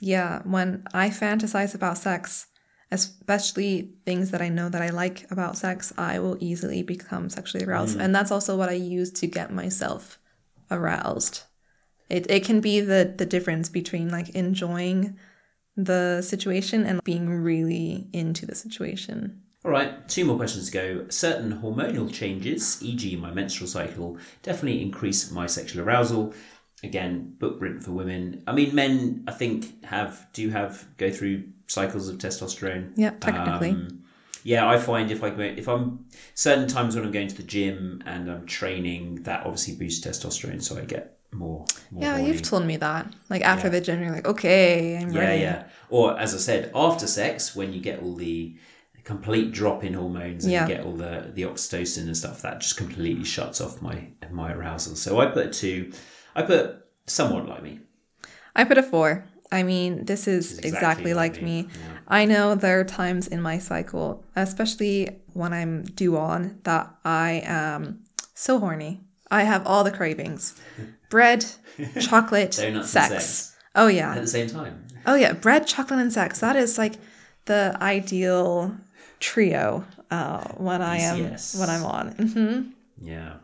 Yeah, when I fantasize about sex, especially things that I know that I like about sex, I will easily become sexually aroused. Mm. And that's also what I use to get myself aroused. It, it can be the, the difference between like enjoying the situation and being really into the situation. All right, two more questions to go. Certain hormonal changes, e.g., my menstrual cycle, definitely increase my sexual arousal. Again, book written for women. I mean, men, I think, have do have go through cycles of testosterone. Yeah, technically. Um, yeah, I find if I go, if I'm certain times when I'm going to the gym and I'm training, that obviously boosts testosterone, so I get more. more yeah, you've told me that. Like after Yeah. the gym, you're like, okay, I'm Yeah, ready. yeah. Or as I said, after sex, when you get all the complete drop in hormones and Yeah. you get all the the oxytocin and stuff, that just completely shuts off my my arousal. So I put two. I put somewhat like me. I put a four. I mean, this is It's exactly, like, me. Yeah. I know there are times in my cycle, especially when I'm due on, that I am so horny. I have all the cravings bread, chocolate, sex. sex Oh, yeah. at the same time. Oh, yeah. Bread, chocolate, and sex. That is like the ideal trio uh, when I am Yes. when I'm on. hmm Yeah,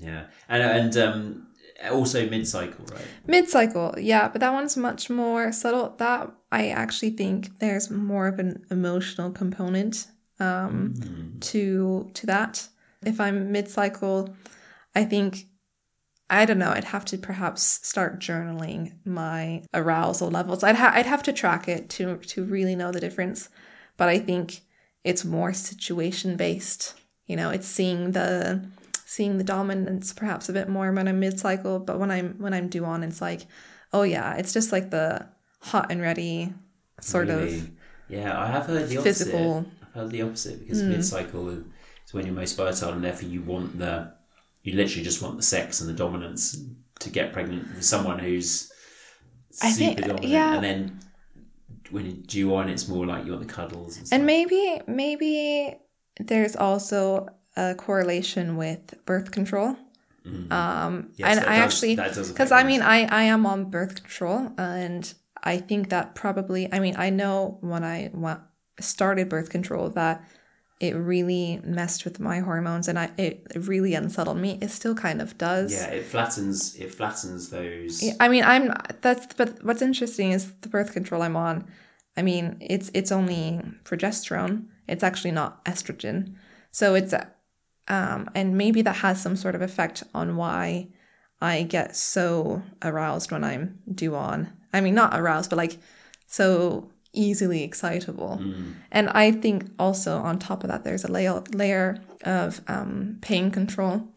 yeah, and and um, also mid cycle, right? Mid cycle, yeah, but that one's much more subtle. That I actually think there's more of an emotional component um, to to that. If I'm mid cycle, I think I don't know. I'd have to perhaps start journaling my arousal levels. I'd ha- I'd have to track it to to really know the difference. But I think it's more situation based. You know, it's seeing the seeing the dominance perhaps a bit more when I'm mid cycle. But when I'm when I'm due on, it's like, oh yeah, it's just like the hot and ready sort Really? of Yeah, I have heard the opposite. physical- I've heard the opposite because Hmm. mid cycle is when you're most fertile, and therefore you want the, you literally just want the sex and the dominance to get pregnant with someone who's I super think- dominant, yeah. and then when you're due on, it's more like you want the cuddles and. And maybe maybe there's also a correlation with birth control. Um, Yes, and I does- actually because I mean. I I am on birth control and I think that probably I mean I know when I started birth control that it really messed with my hormones and I it really unsettled me. It still kind of does. yeah, it flattens. It flattens those. Yeah, I mean, I'm that's but what's interesting is the birth control I'm on. I mean, it's it's only progesterone. It's actually not estrogen. So it's um and maybe that has some sort of effect on why I get so aroused when I'm due on. I mean, not aroused, but like so easily excitable. And I think also on top of that, there's a layer layer of um, pain control.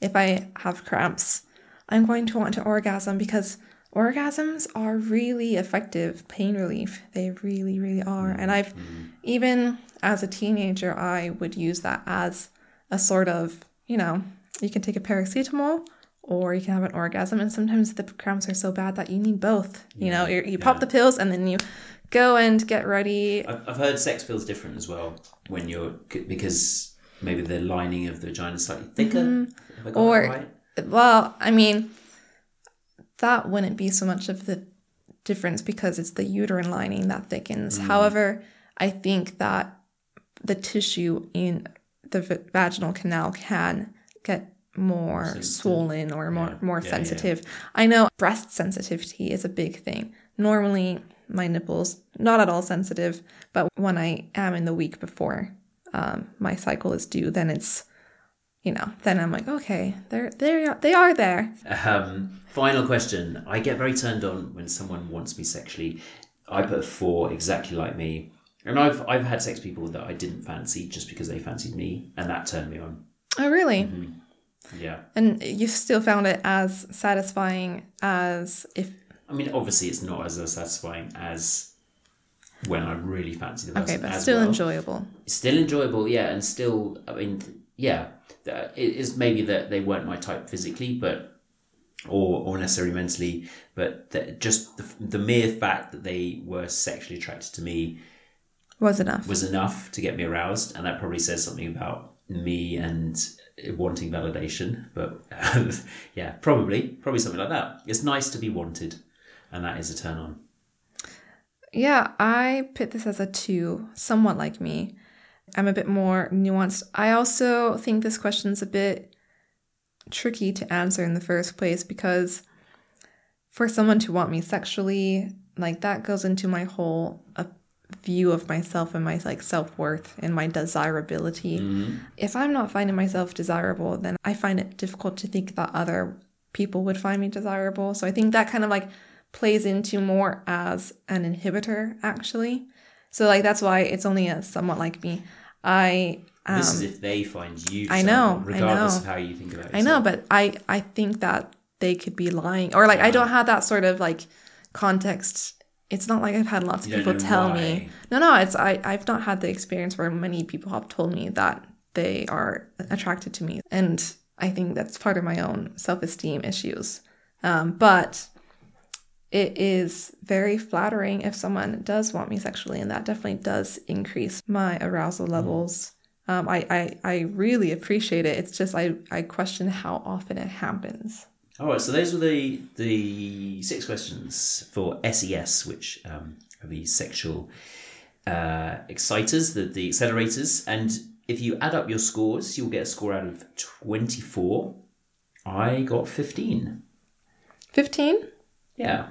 If I have cramps, I'm going to want to orgasm because orgasms are really effective pain relief. They really, really are. And I've even as a teenager, I would use that as a sort of, you know, you can take a paracetamol or you can have an orgasm. And sometimes the cramps are so bad that you need both. You know, you, you pop yeah. the pills and then you go and get ready. I've, heard sex feels different as well when you're because maybe the lining of the vagina is slightly thicker. Have I got Mm-hmm. Or- right? Well, I mean, that wouldn't be so much of the difference because it's the uterine lining that thickens. However, I think that the tissue in the v- vaginal canal can get more Sensitive. swollen or more Yeah. more Yeah, yeah. sensitive. I know breast sensitivity is a big thing. Normally, my nipples not at all sensitive, but when I am in the week before um, my cycle is due, then it's you know, then I'm like, okay, they're they are they are there. Um, final question. I get very turned on when someone wants me sexually. I put a four exactly like me. And I've I've had sex people that I didn't fancy just because they fancied me, and that turned me on. Oh, really? Mm-hmm. Yeah. And you still found it as satisfying as if I mean, obviously, it's not as satisfying as when I really fancy the person. okay, but as still well. enjoyable. Still enjoyable, yeah, and still, I mean, yeah, it is maybe that they weren't my type physically, but or or necessarily mentally, but that just the, the mere fact that they were sexually attracted to me Was enough. was enough to get me aroused, and that probably says something about me and wanting validation. But yeah, probably probably something like that. It's nice to be wanted, and that is a turn on. Yeah, I put this as a two, somewhat like me. I'm a bit more nuanced. I also think this question's a bit tricky to answer in the first place because for someone to want me sexually, like that goes into my whole uh, view of myself and my like self-worth and my desirability. If I'm not finding myself desirable, then I find it difficult to think that other people would find me desirable. So I think that kind of like plays into more as an inhibitor actually. So like that's why it's only a somewhat like me. I um, This is if they find you. I know, desirable, I regardless know. of how you think about it. I know, but I I think that they could be lying or like I don't have that sort of like context. It's not like I've had lots of people tell why. me. No, no, it's I I've not had the experience where many people have told me that they are attracted to me, and I think that's part of my own self esteem issues. Um, but it is very flattering if someone does want me sexually, and that definitely does increase my arousal levels. Um, I, I I really appreciate it. It's just I I question how often it happens. All right, so those were the the six questions for SES, which um, are the sexual uh, exciters, the, the accelerators. And if you add up your scores, you'll get a score out of 24. I got 15. Fifteen. Yeah.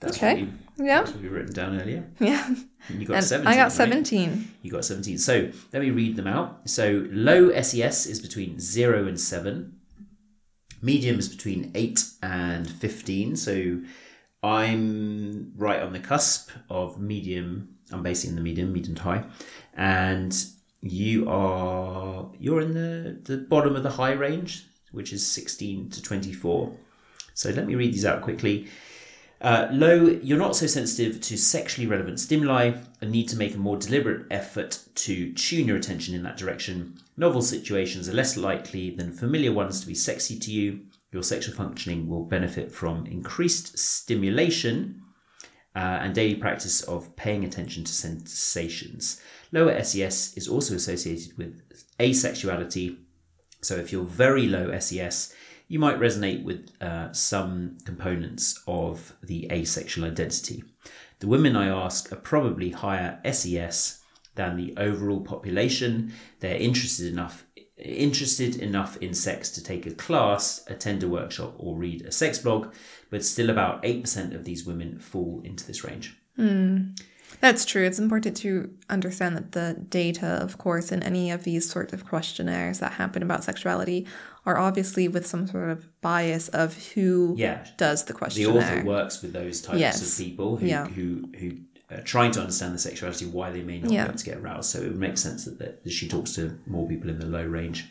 That's Okay. What you, Yeah. that's what we written down earlier. Yeah. And you got And 17. I got right? seventeen. You got 17. So let me read them out. So low SES is between 0 and 7. Medium is between 8 and 15. So I'm right on the cusp of medium. I'm basically in the medium, medium to high. And you are you're in the, the bottom of the high range, which is 16 to 24. So let me read these out quickly. Uh, low, you're not so sensitive to sexually relevant stimuli and need to make a more deliberate effort to tune your attention in that direction. Novel situations are less likely than familiar ones to be sexy to you. Your sexual functioning will benefit from increased stimulation uh, and daily practice of paying attention to sensations. Lower SES is also associated with asexuality. So if you're very low SES, you might resonate with uh, some components of the asexual identity. The women I ask are probably higher SES than the overall population. They're interested enough interested enough in sex to take a class, attend a workshop, or read a sex blog, but still about 8% of these women fall into this range. That's true. It's important to understand that the data, of course, in any of these sorts of questionnaires that happen about sexuality are obviously with some sort of bias of who Yeah. does the question. The author works with those types Yes. of people who, Yeah. who, who are trying to understand the sexuality, why they may not Yeah. be able to get aroused. So it would make sense that, that she talks to more people in the low range.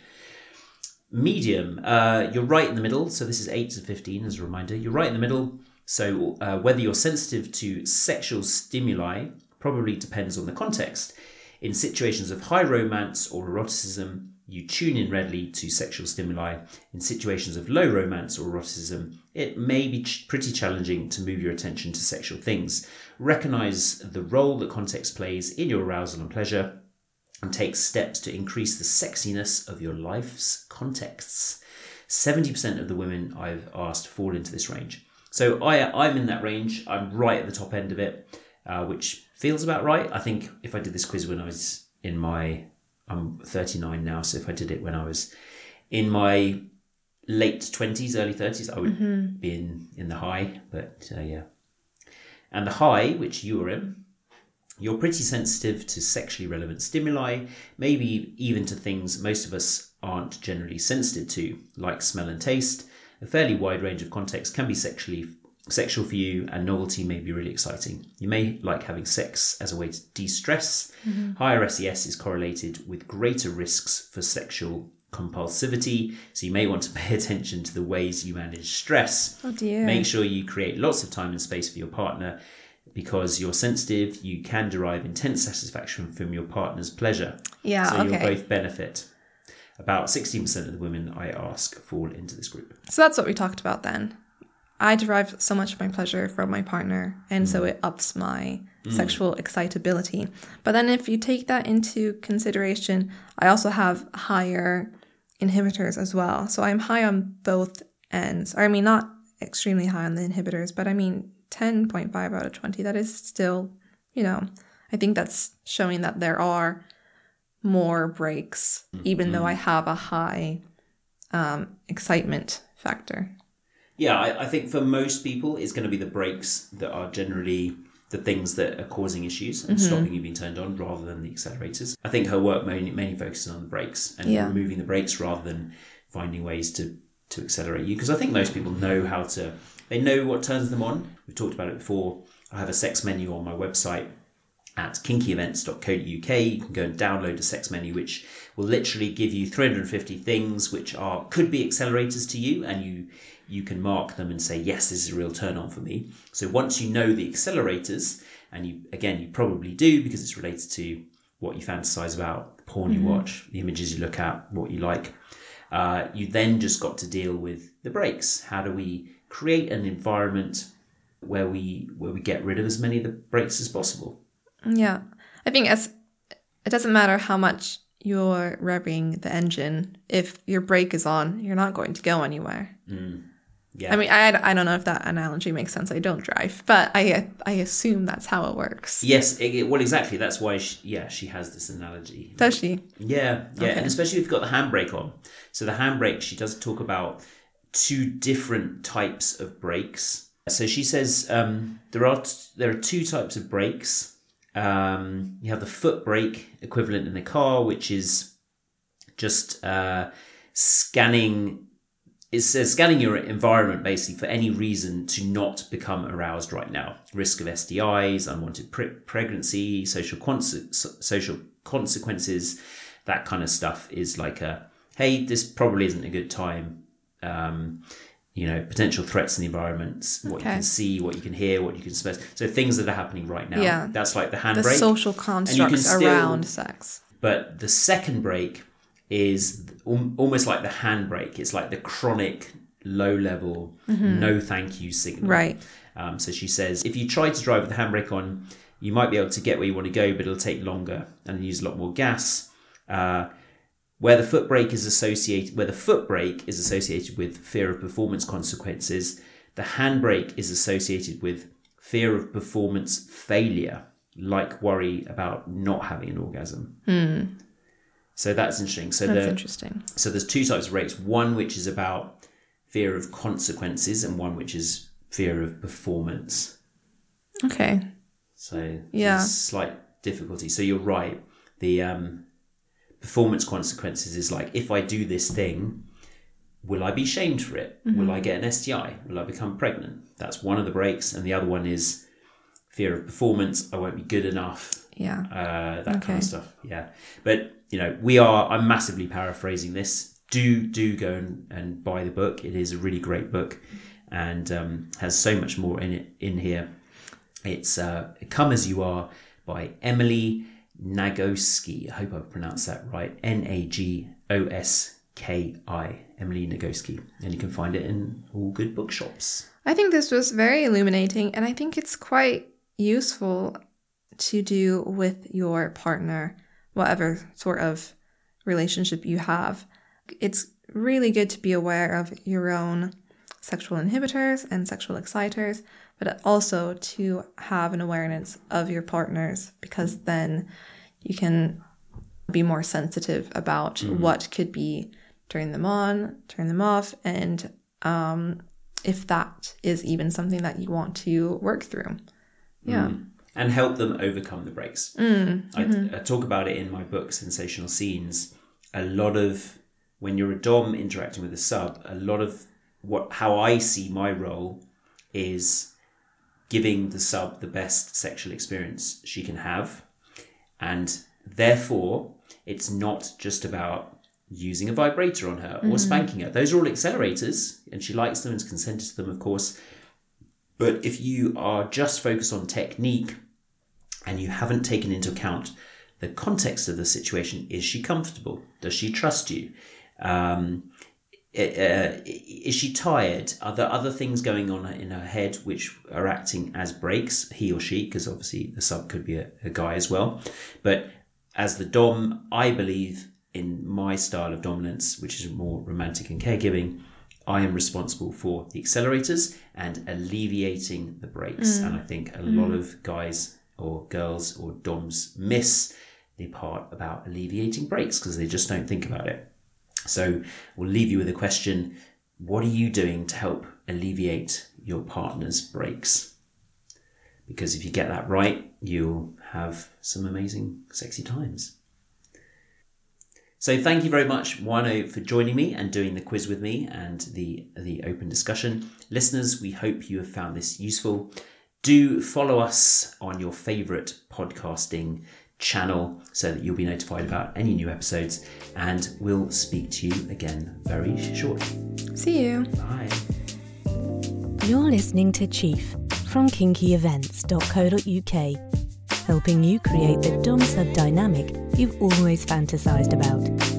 Medium, uh, you're right in the middle. So this is 8 to 15 as a reminder. You're right in the middle. So uh, whether you're sensitive to sexual stimuli probably depends on the context. In situations of high romance or eroticism, you tune in readily to sexual stimuli in situations of low romance or eroticism, it may be ch- pretty challenging to move your attention to sexual things. Recognize the role that context plays in your arousal and pleasure, and take steps to increase the sexiness of your life's contexts. 70% of the women I've asked fall into this range. So I, I'm in that range. I'm right at the top end of it, uh, which feels about right. I think if I did this quiz when I was in my, I'm 39 now, so if I did it when I was in my late 20s, early 30s, I would be in, in the high. But uh, yeah. And the high, which you are in, you're pretty sensitive to sexually relevant stimuli, maybe even to things most of us aren't generally sensitive to, like smell and taste. A fairly wide range of contexts can be sexually sexual for you, and novelty may be really exciting. You may like having sex as a way to de-stress. Mm-hmm. Higher SES is correlated with greater risks for sexual compulsivity, so you may want to pay attention to the ways you manage stress. Oh dear. Make sure you create lots of time and space for your partner because you're sensitive, you can derive intense satisfaction from your partner's pleasure. Yeah, So you'll both benefit. About 16% of the women I ask fall into this group. So that's what we talked about then. I derive so much of my pleasure from my partner, and so mm. it ups my mm. sexual excitability. But then, if you take that into consideration, I also have higher inhibitors as well. So I'm high on both ends. Or, I mean, not extremely high on the inhibitors, but I mean, 10.5 out of 20. That is still, you know, I think that's showing that there are more brakes, mm, even though I have a high um, excitement factor. Yeah, I, I think for most people, it's going to be the brakes that are generally the things that are causing issues and mm-hmm. stopping you being turned on rather than the accelerators. I think her work mainly, mainly focuses on the brakes and Yeah. removing the brakes rather than finding ways to, to accelerate you. Because I think most people know how to, they know what turns them on. We've talked about it before. I have a sex menu on my website at kinkyevents.co.uk. You can go and download a sex menu, which will literally give you 350 things which are could be accelerators to you, and you you can mark them and say yes, this is a real turn on for me. So once you know the accelerators, and you again you probably do because it's related to what you fantasize about, the porn you watch, the images you look at, what you like. Uh, you then just got to deal with the brakes. How do we create an environment where we where we get rid of as many of the brakes as possible? Yeah. I think as it doesn't matter how much you're revving the engine, if your brake is on, you're not going to go anywhere. Yeah. I mean, I, I don't know if that analogy makes sense. I don't drive, but I I assume that's how it works. Yes, it, it- well, exactly. That's why, she, yeah, she has this analogy. Does she? Yeah, yeah, Okay. and especially if you've got the handbrake on. So the handbrake, she does talk about two different types of brakes. So she says um, there are t- there are two types of brakes. Um, you have the foot brake equivalent in the car, which is just uh, scanning. It says scanning your environment basically for any reason to not become aroused right now. Risk of STIs, unwanted pre- pregnancy, social social consequences, that kind of stuff is like a hey, this probably isn't a good time. Um, you know, potential threats in the environment, what you can see, what you can hear, what you can smell. So things that are happening right now. Yeah. That's like the handbrake. The social constructs still- around sex. But the second brake is almost like the handbrake. It's like the chronic, low level, no thank you signal. Right. Um, so she says if you try to drive with the handbrake on, you might be able to get where you want to go, but it'll take longer and use a lot more gas. Uh, where the foot brake is associated, where the foot brake is associated with fear of performance consequences, the handbrake is associated with fear of performance failure, like worry about not having an orgasm. So that's interesting. So That's the, interesting. so there's two types of brakes. One which is about fear of consequences, and one which is fear of performance. Okay. So Yeah. slight difficulty. So you're right. The um, performance consequences is like if I do this thing, will I be shamed for it? Will I get an STI? Will I become pregnant? That's one of the brakes, and the other one is fear of performance. I won't be good enough. Yeah. Uh, that kind of stuff. Yeah, but you know, we are. I'm massively paraphrasing this. Do do go and, and buy the book. It is a really great book, and um, has so much more in it in here. It's uh, "Come as You Are" by Emily Nagoski. I hope I've pronounced that right. N A G O S K I. Emily Nagoski. And you can find it in all good bookshops. I think this was very illuminating, and I think it's quite useful to do with your partner, whatever sort of relationship you have. It's really good to be aware of your own sexual inhibitors and sexual exciters, but also to have an awareness of your partners because then you can be more sensitive about mm-hmm. what could be turn them on, turn them off, and um, if that is even something that you want to work through. Yeah. Mm. And help them overcome the brakes. Mm. I, mm-hmm. I talk about it in my book, Sensational Scenes. A lot of when you're a Dom interacting with a sub, a lot of what how I see my role is giving the sub the best sexual experience she can have. And therefore, it's not just about using a vibrator on her or mm-hmm. spanking her. Those are all accelerators, and she likes them and is consented to them, of course. But if you are just focused on technique and you haven't taken into account the context of the situation, is she comfortable? Does she trust you? Um, uh, is she tired? Are there other things going on in her head which are acting as brakes? He or she, because obviously the sub could be a, a guy as well. But as the Dom, I believe in my style of dominance, which is more romantic and caregiving, I am responsible for the accelerators and alleviating the brakes. Mm. And I think a mm. lot of guys or girls or DOMs miss the part about alleviating brakes because they just don't think about it. So we'll leave you with a question What are you doing to help alleviate your partner's brakes? Because if you get that right, you'll have some amazing, sexy times. So thank you very much, Moineau, for joining me and doing the quiz with me and the, the open discussion. Listeners, we hope you have found this useful. Do follow us on your favourite podcasting channel so that you'll be notified about any new episodes. And we'll speak to you again very shortly. See you. Bye. You're listening to Chief from kinkyevents.co.uk helping you create the Dom sub dynamic you've always fantasized about.